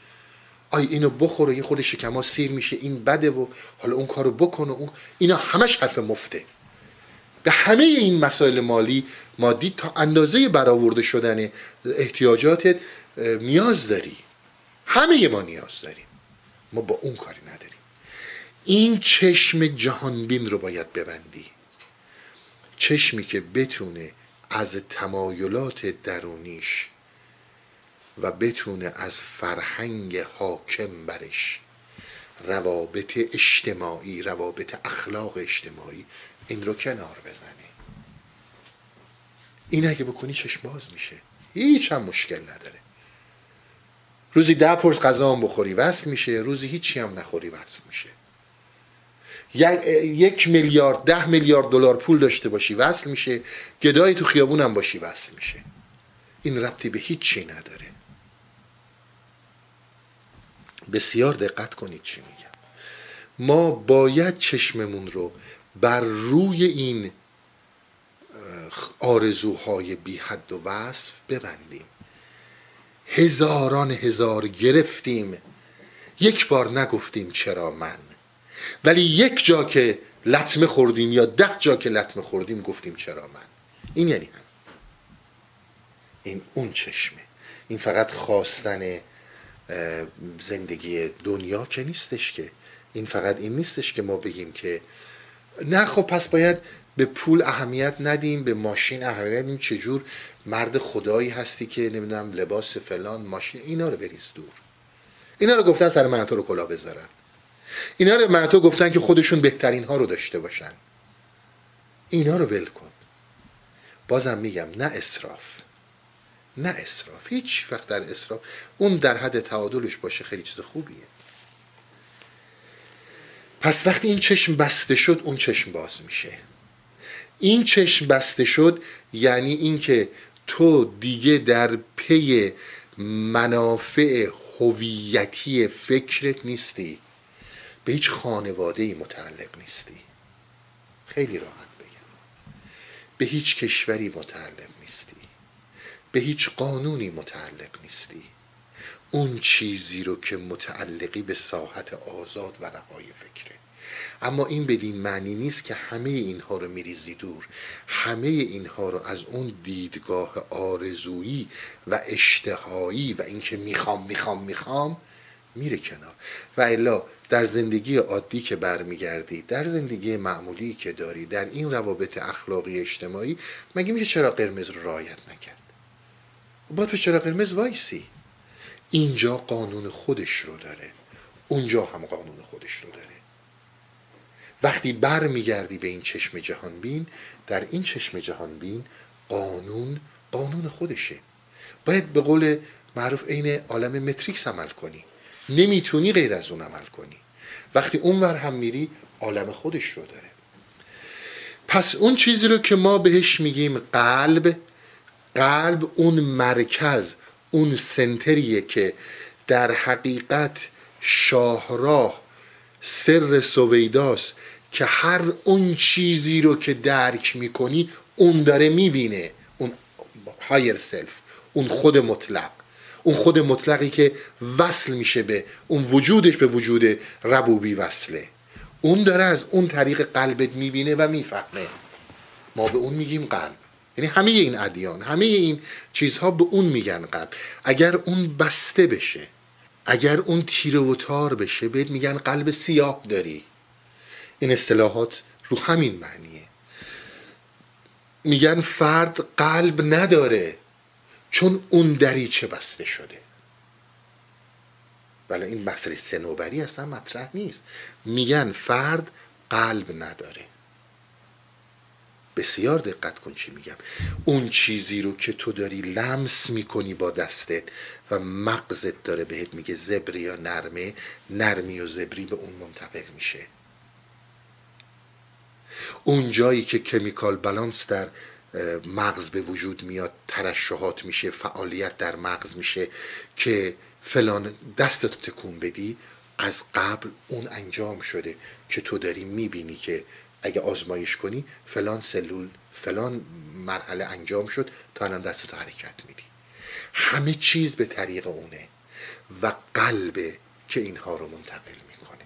Speaker 1: آی اینو بخور و یه خود شکما سیر میشه این بده و حالا اون کارو بکن و اون. اینا همش حرف مفته. به همه این مسائل مالی مادی تا اندازه برآورده شدن احتیاجاتت نیاز داری. همه ما نیاز داریم. ما با اون کاری نداریم. این چشم جهانبین رو باید ببندی. چشمی که بتونه از تمایلات درونیش و بتونه از فرهنگ حاکم برش. روابط اجتماعی روابط اخلاق اجتماعی این رو کنار بزنه. این اگه بکنی چشم باز میشه. هیچ هم مشکل نداره. روزی ده پرس غذا بخوری وصل میشه. روزی هیچی هم نخوری وصل میشه. یک میلیارد ده میلیارد دلار پول داشته باشی وصل میشه. گدایی تو خیابون هم باشی وصل میشه. این ربطی به هیچ چی نداره. بسیار دقت کنید چی میگم. ما باید چشممون رو بر روی این آرزوهای بی حد و وصف ببندیم. هزاران هزار گرفتیم. یک بار نگفتیم چرا من؟ ولی یک جا که لطمه خوردیم یا ده جا که لطمه خوردیم گفتیم چرا من؟ این یعنی هم این اون چشمه. این فقط خواستن زندگی دنیا که نیستش که. این فقط این نیستش که ما بگیم که نه خب پس باید به پول اهمیت ندیم به ماشین اهمیت ندیم. چجور؟ مرد خدایی هستی که نمی‌دونم لباس فلان ماشین اینا رو بریز دور. اینا رو گفتن سر من تو رو کلا بذارن اینا رو من تو گفتن که خودشون بهترین ها رو داشته باشن. اینا رو ول کن. بازم میگم نه اسراف. نه اسراف. هیچ وقت در اسراف. اون در حد تعادلش باشه خیلی چیز خوبیه. پس وقتی این چشم بسته شد اون چشم باز میشه. این چشم بسته شد یعنی اینکه تو دیگه در پی منافع هویتی فکرت نیستی. به هیچ خانواده ای متعلق نیستی. خیلی راحت بگم. به هیچ کشوری متعلق نیستی. به هیچ قانونی متعلق نیستی. اون چیزی رو که متعلقی به ساحت آزاد و رهای فکره. اما این بدین معنی نیست که همه اینها رو میریزی دور. همه اینها رو از اون دیدگاه آرزویی و اشتهایی و اینکه می‌خوام می‌خوام می‌خوام میره کنار. و الا در زندگی عادی که برمیگردی در زندگی معمولی که داری در این روابط اخلاقی اجتماعی مگه میشه چرا قرمز رو رعایت نکرد؟ باید به چرا قرمز وایسی؟ اینجا قانون خودش رو داره. اونجا هم قانون خودش رو داره. وقتی برمیگردی به این چشم جهان بین در این چشم جهان بین قانون قانون خودشه. باید به قول معروف عین عالم متریکس عمل کنی. نمی‌تونی غیر از اون عمل کنی. وقتی اونور هم میری عالم خودش رو داره. پس اون چیزی رو که ما بهش میگیم قلب قلب اون مرکز اون سنتریه که در حقیقت شاهراه سر سویداست که هر اون چیزی رو که درک می‌کنی اون داره می‌بینه. اون هایر سلف اون خود مطلق. اون خود مطلقی که وصل میشه به اون وجودش به وجود ربوبی وصله. اون داره از اون طریق قلبت می‌بینه و می‌فهمه. ما به اون میگیم قلب. یعنی همه این ادیان همه این چیزها به اون میگن قلب. اگر اون بسته بشه اگر اون تیره و تار بشه بهت میگن قلب سیاه داری. این اصطلاحات رو همین معنیه. میگن فرد قلب نداره. چون اون دریچه بسته شده. ولی این مسئله سنوبری اصلا مطرح نیست. میگن فرد قلب نداره. بسیار دقت کن چی میگم. اون چیزی رو که تو داری لمس می‌کنی با دستت و مغزت داره بهت میگه زبری یا نرمه نرمی و زبری به اون منتقل میشه. اون جایی که کمیکال بالانس در مغز به وجود میاد ترشحات میشه فعالیت در مغز میشه که فلان دستتو تکون بدی از قبل اون انجام شده که تو داری می‌بینی که اگه آزمایش کنی فلان سلول فلان مرحله انجام شد تا الان دستتو حرکت میدی. همه چیز به طریق اونه و قلبه که اینها رو منتقل می‌کنه.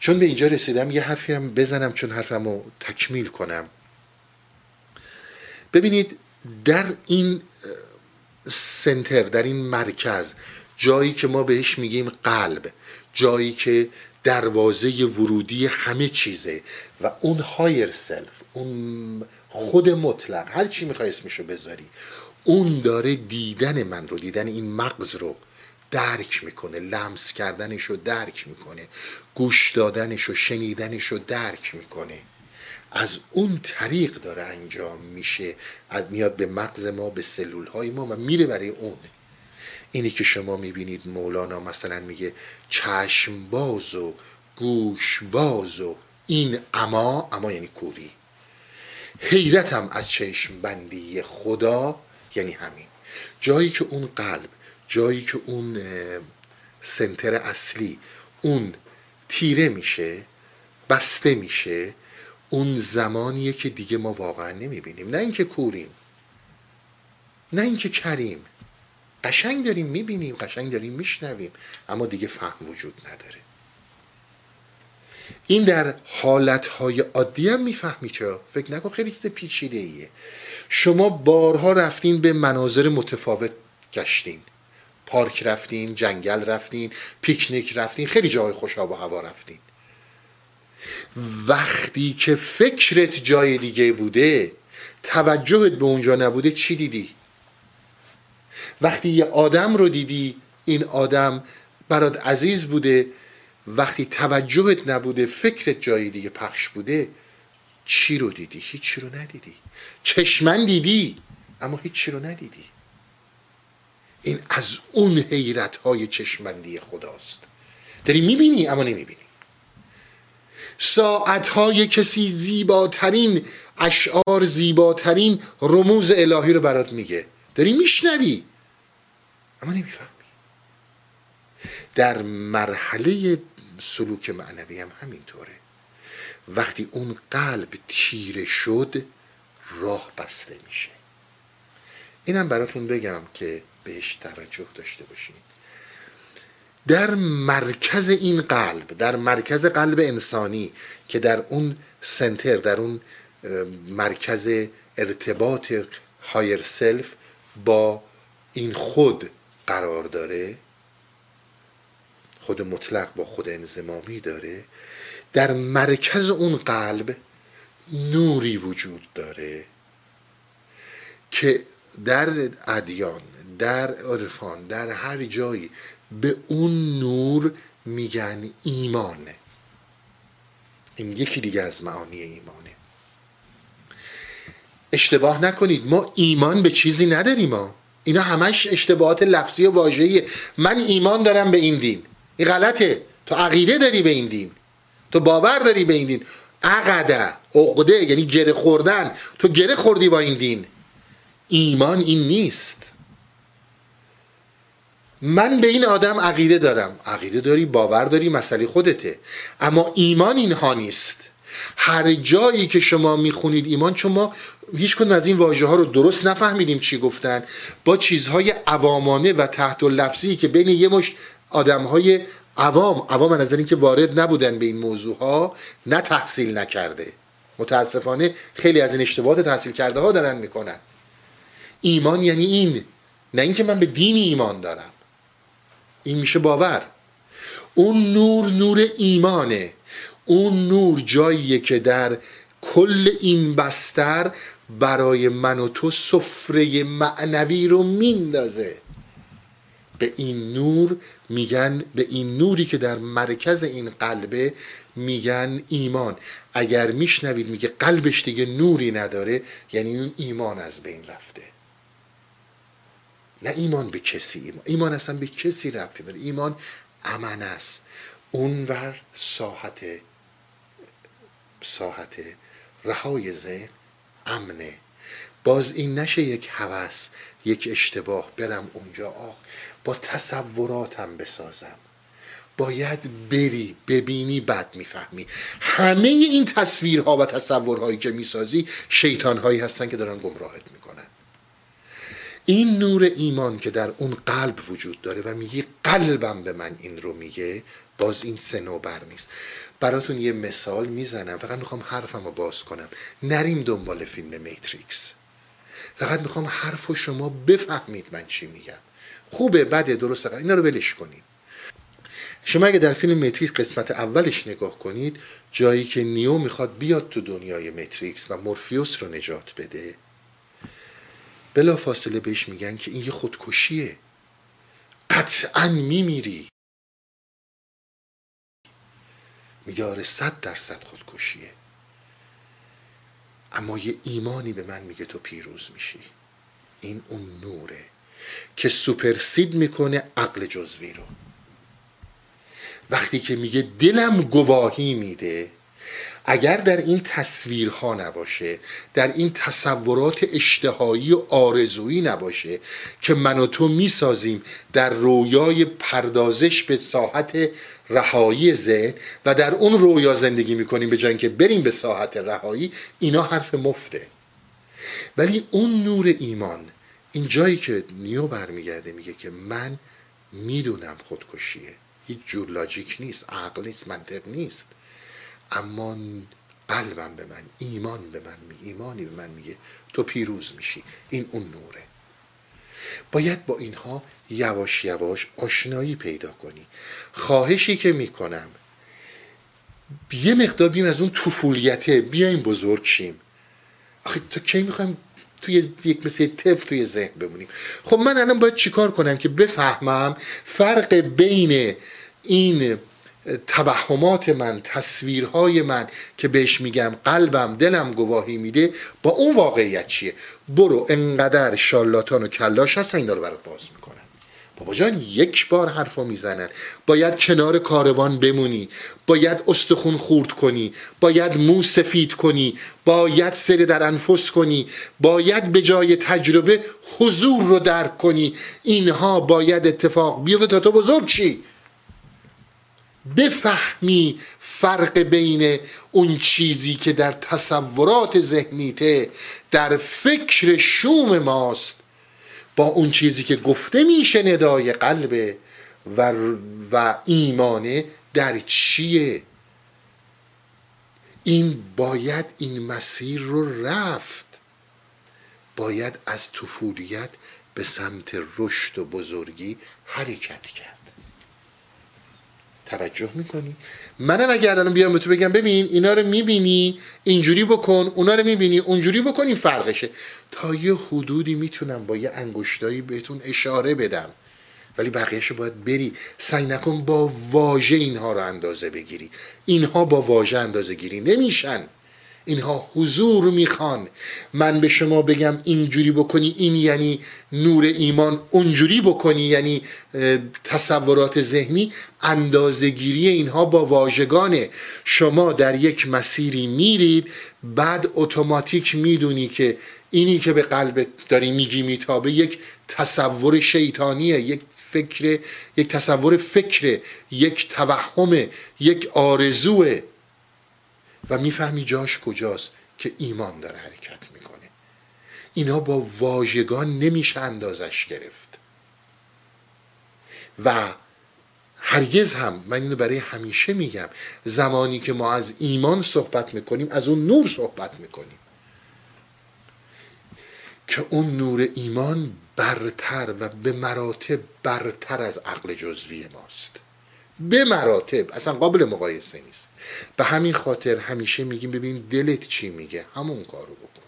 Speaker 1: چون به اینجا رسیدم یه حرفی هم بزنم چون حرفم رو تکمیل کنم. ببینید در این سنتر در این مرکز جایی که ما بهش میگیم قلب جایی که دروازه ورودی همه چیزه و اون هایر سلف اون خود مطلق هر چی می‌خوای اسمشو بذاری اون داره دیدن من رو دیدن این مغز رو درک می‌کنه لمس کردنش رو درک می‌کنه گوش دادنش رو شنیدنش رو درک می‌کنه. از اون طریق داره انجام میشه از میاد به مغز ما به سلول های ما و میره برای اون. اینی که شما می‌بینید مولانا مثلا میگه چشم باز و گوش باز و این اما اما یعنی کوری. حیرتم از چشم بندی خدا یعنی همین. جایی که اون قلب جایی که اون سنتر اصلی اون تیره میشه بسته میشه اون زمانیه که دیگه ما واقعا نمی‌بینیم. نه اینکه کوریم نه اینکه کریم. قشنگ داریم می‌بینیم قشنگ داریم میشنویم اما دیگه فهم وجود نداره. این در حالتهای عادی هم می‌فهمی چه فکر نکن خیلی چیز پیچیده ایه شما بارها رفتین به مناظر متفاوت گشتین. پارک رفتین جنگل رفتین پیکنیک رفتین خیلی جای خوش آب و هوا رفتین. وقتی که فکرت جای دیگه بوده توجهت به اونجا نبوده چی دیدی؟ وقتی یه آدم رو دیدی این آدم برات عزیز بوده. وقتی توجهت نبوده فکرت جای دیگه پخش بوده چی رو دیدی؟ هیچی رو ندیدی. چشمن دیدی اما هیچی رو ندیدی. این از اون حیرت های چشمندی خداست. داری می‌بینی اما نمی‌بینی. ساعتهای کسی زیباترین اشعار زیباترین رموز الهی رو برات میگه. داری میشنوی. اما نمی‌فهمی. در مرحله سلوک معنوی هم همینطوره. وقتی اون قلب تیره شد راه بسته میشه. اینم براتون بگم که بهش توجه داشته باشید در مرکز این قلب در مرکز قلب انسانی که در اون سنتر در اون مرکز ارتباط هایر سلف با این خود قرار داره خود مطلق با خود انزمامی داره در مرکز اون قلب نوری وجود داره که در ادیان در عرفان در هر جایی به اون نور میگن ایمانه این یکی دیگه از معانی ایمانه. اشتباه نکنید. ما ایمان به چیزی نداریم ما اینا همش اشتباهات لفظی و واژه‌ای من ایمان دارم به این دین. این غلطه. تو عقیده داری به این دین. تو باور داری به این دین. عقده عقده یعنی گره خوردن. تو گره خوردی با این دین. ایمان این نیست. من به این آدم عقیده دارم. عقیده داری باور داری مسئله خودته. اما ایمان اینها نیست. هر جایی که شما می‌خونید ایمان چون ما هیچ کنون از این واژه ها رو درست نفهمیدیم چی گفتن. با چیزهای عوامانه و تحت و لفظی که بین یه مش آدم های عوام عوام از اینکه وارد نبودن به این موضوع ها نه تحصیل نکرده. متاسفانه خیلی از این اشتباهات تحصیل کرده ها دارن می‌کنن. ایمان یعنی این. نه اینکه من به دین ایمان دارم. این میشه باور. اون نور نور ایمانه. اون نور جاییه که در کل این بستر برای من و تو سفره معنوی رو میندازه. به این نور میگن به این نوری که در مرکز این قلبه میگن ایمان. اگر میشنوید میگه قلبش دیگه نوری نداره یعنی اون ایمان از بین رفته. نه ایمان به کسی ایمان, ایمان اصلا به کسی ربطی داره ایمان امن است. اونور ساحت ساحت رهای ذهن امنه. باز این نشه یک هوس یک اشتباه برم اونجا. آخ با تصوراتم بسازم. باید بری ببینی بد می‌فهمی. همه این تصویرها و تصورهایی که می‌سازی شیطانهایی هستن که دارن گمراهت می‌کنن. این نور ایمان که در اون قلب وجود داره و میگی قلبم به من این رو میگه باز این صنوبر نیست. براتون یه مثال می‌زنم. فقط می‌خوام حرفم رو باز کنم. نریم دنبال فیلم متریکس. فقط می‌خوام حرف شما بفهمید من چی میگم. خوبه بده درسته. اینا رو ولش کنید. شما اگه در فیلم متریکس قسمت اولش نگاه کنید جایی که نیو می‌خواد بیاد تو دنیای متریکس و مورفیوس رو نجات بده بلا فاصله بهش میگن که این یه خودکشیه. قطعا میمیری. میگه آره صد درصد خودکشیه. اما یه ایمانی به من میگه تو پیروز میشی. این اون نوره که سوپرسید می‌کنه عقل جزوی رو. وقتی که میگه دلم گواهی میده اگر در این تصویرها نباشه در این تصورات اشتهایی و آرزویی نباشه که من و تو می‌سازیم در رویای پردازش به ساحت رهایی ذهن و در اون رویا زندگی می‌کنیم به جای که بریم به ساحت رهایی اینا حرف مفته. ولی اون نور ایمان این جایی که نیو برمیگرده میگه که من می‌دونم خودکشیه. هیچ جور لاجیک نیست عقل نیست منطق نیست. اما قلبم به من ایمان به من میگه ایمانی به من میگه تو پیروز میشی این اون نوره. باید با اینها یواش یواش آشنایی پیدا کنی. خواهشی که می‌کنم یه مقدار بیم از اون طفولیته بیایم بزرگ شیم. آخه تا کی می‌خوایم توی یک مثل تف توی ذهن بمونیم؟ خب من الان باید چیکار کنم که بفهمم فرق بین این توهمات من تصویرهای من که بهش میگم قلبم دلم گواهی میده با اون واقعیت چیه؟ برو انقدر شالاتان و کلاش هستن اینا رو برات باز می‌کنن. بابا جان یک بار حرفا می‌زنن. باید کنار کاروان بمونی. باید استخون خورد کنی. باید مو سفید کنی. باید سر در انفس کنی. باید به جای تجربه حضور رو درک کنی. اینها باید اتفاق بیفته تا تو بزرگ چی؟ بفهمی فرق بین اون چیزی که در تصورات ذهنیته در فکر شوم ماست با اون چیزی که گفته میشه ندای قلبه و, و ایمانه در چیه؟ این باید این مسیر رو رفت. باید از طفولیت به سمت رشد و بزرگی حرکت کرد. توجه می‌کنی؟ منم اگر الان بیام به تو بگم ببین اینا رو می‌بینی اینجوری بکن اونا رو می‌بینی اونجوری بکن این فرقشه. تا یه حدودی می‌تونم با یه انگشتایی بهتون اشاره بدم. ولی بقیهش باید بری. سعی نکن با واژه اینها رو اندازه بگیری. اینها با واژه اندازه گیری نمیشن. اینها حضور می‌خوان. من به شما بگم اینجوری بکنی این یعنی نور ایمان اونجوری بکنی یعنی تصورات ذهنی اندازگیری اینها با واژگانه. شما در یک مسیری میرید بعد اتوماتیک می‌دونی که اینی که به قلبت داری میگی میتابه یک تصور شیطانیه یک فکر یک تصور فکر یک توهم یک آرزوه. و می‌فهمی جاش کجاست که ایمان داره حرکت می‌کنه. اینا با واژگان نمیشه اندازش گرفت. و هرگز هم من اینو برای همیشه میگم زمانی که ما از ایمان صحبت می‌کنیم از اون نور صحبت می‌کنیم. که اون نور ایمان برتر و به مراتب برتر از عقل جزوی ماست. به مراتب اصلا قابل مقایسه نیست. به همین خاطر همیشه میگیم ببین دلت چی میگه؟ همون کارو بکن.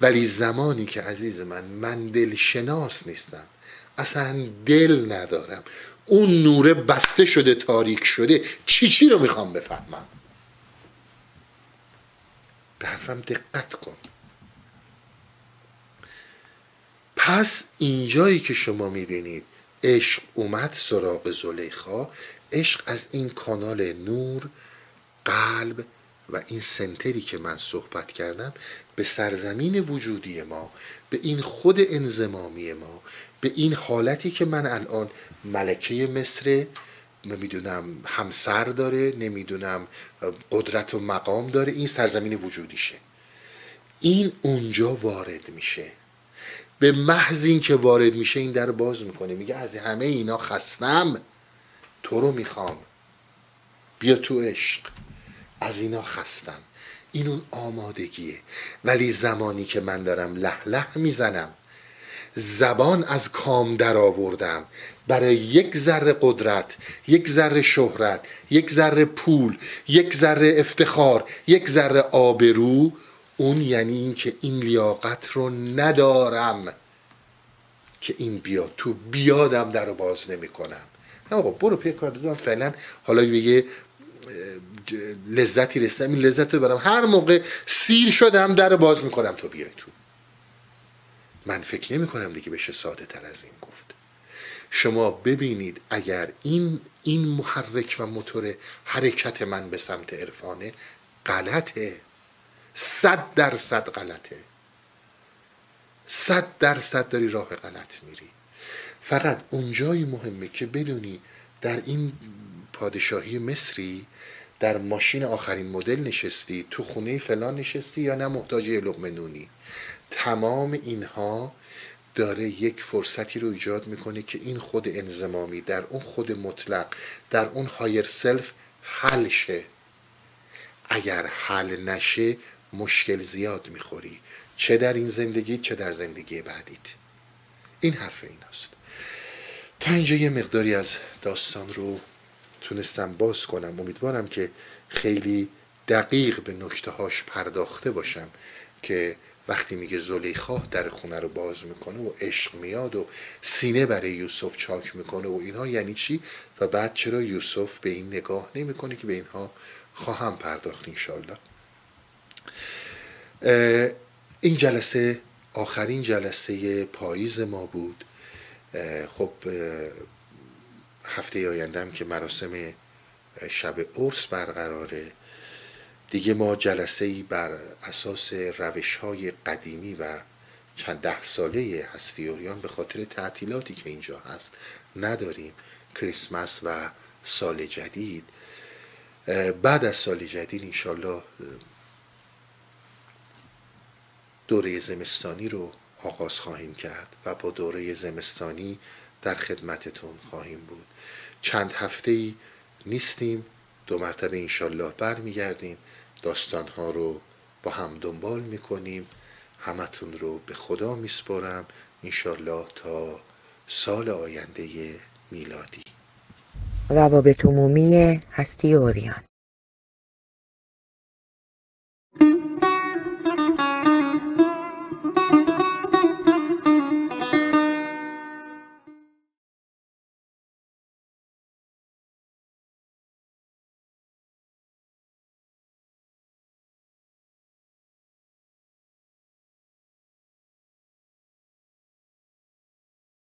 Speaker 1: ولی زمانی که عزیز من من دل شناس نیستم. اصلا دل ندارم. اون نوره بسته شده تاریک شده چی چی رو می‌خوام بفهمم؟ به حرفم دقت کن. پس اینجایی که شما می‌بینید عشق اومد سراغ زلیخا. عشق از این کانال نور قلب و این سنتری که من صحبت کردم به سرزمین وجودی ما به این خود انزمامی ما به این حالتی که من الان ملکه مصر نمی‌دونم همسر داره نمی‌دونم قدرت و مقام داره این سرزمین وجودیشه. این اونجا وارد میشه. به محض این که وارد میشه این در باز می‌کنه. میگه از همه اینا خستم تو رو می‌خوام. بیا تو عشق. از اینا خستم. این اون آمادگیه. ولی زمانی که من دارم لح لح می‌زنم زبان از کام در آوردم. برای یک ذره قدرت یک ذره شهرت یک ذره پول یک ذره افتخار یک ذره آبرو اون یعنی اینکه این لیاقت رو ندارم که این بیاد تو بیادم در رو باز نمی کنم آقا برو پی کار فعلا حالا بگه لذتی رسیدم. این لذت رو برم هر موقع سیر شدم در باز می‌کنم. تو بیای تو. من فکر نمی کنم دیگه بشه ساده تر از این گفت. شما ببینید اگر این این محرک و موتور حرکت من به سمت عرفانه غلطه. صد درصد غلطه. صد درصد داری راه غلط میری. فقط اونجایی مهمه که بدونی در این پادشاهی مصری در ماشین آخرین مدل نشستی تو خونه فلان نشستی یا نه محتاج لقمه نونی؟ تمام اینها داره یک فرصتی رو ایجاد می‌کنه که این خود انزمامی در اون خود مطلق در اون هایر سلف حل شه. اگر حل نشه مشکل زیاد می‌خوری. چه در این زندگی چه در زندگی بعدیت. این حرف این است تا اینجا یه مقداری از داستان رو تونستم باز کنم. امیدوارم که خیلی دقیق به نکته هاش پرداخته باشم که وقتی میگه زلیخا در خونه رو باز می‌کنه و عشق میاد و سینه برای یوسف چاک می‌کنه و اینها یعنی چی؟ و بعد چرا یوسف به این نگاه نمی‌کنه که به اینها خواهم پرداخت انشالله این جلسه آخرین جلسه پاییز ما بود. خب هفته آینده که مراسم شب عرس برقراره دیگه ما جلسه ای بر اساس روش های قدیمی و چند ده ساله هستی اوریان به خاطر تعطیلاتی که اینجا هست نداریم. کریسمس و سال جدید. بعد از سال جدید انشالله دوره زمستانی رو آغاز خواهیم کرد و با دوره زمستانی در خدمتتون خواهیم بود. چند هفته ای نیستیم. دو مرتبه انشالله برمیگردیم. داستانها رو با هم دنبال می‌کنیم. همتون رو به خدا میسپرم انشالله تا سال آینده میلادی.
Speaker 2: روابط عمومی هستی اوریان.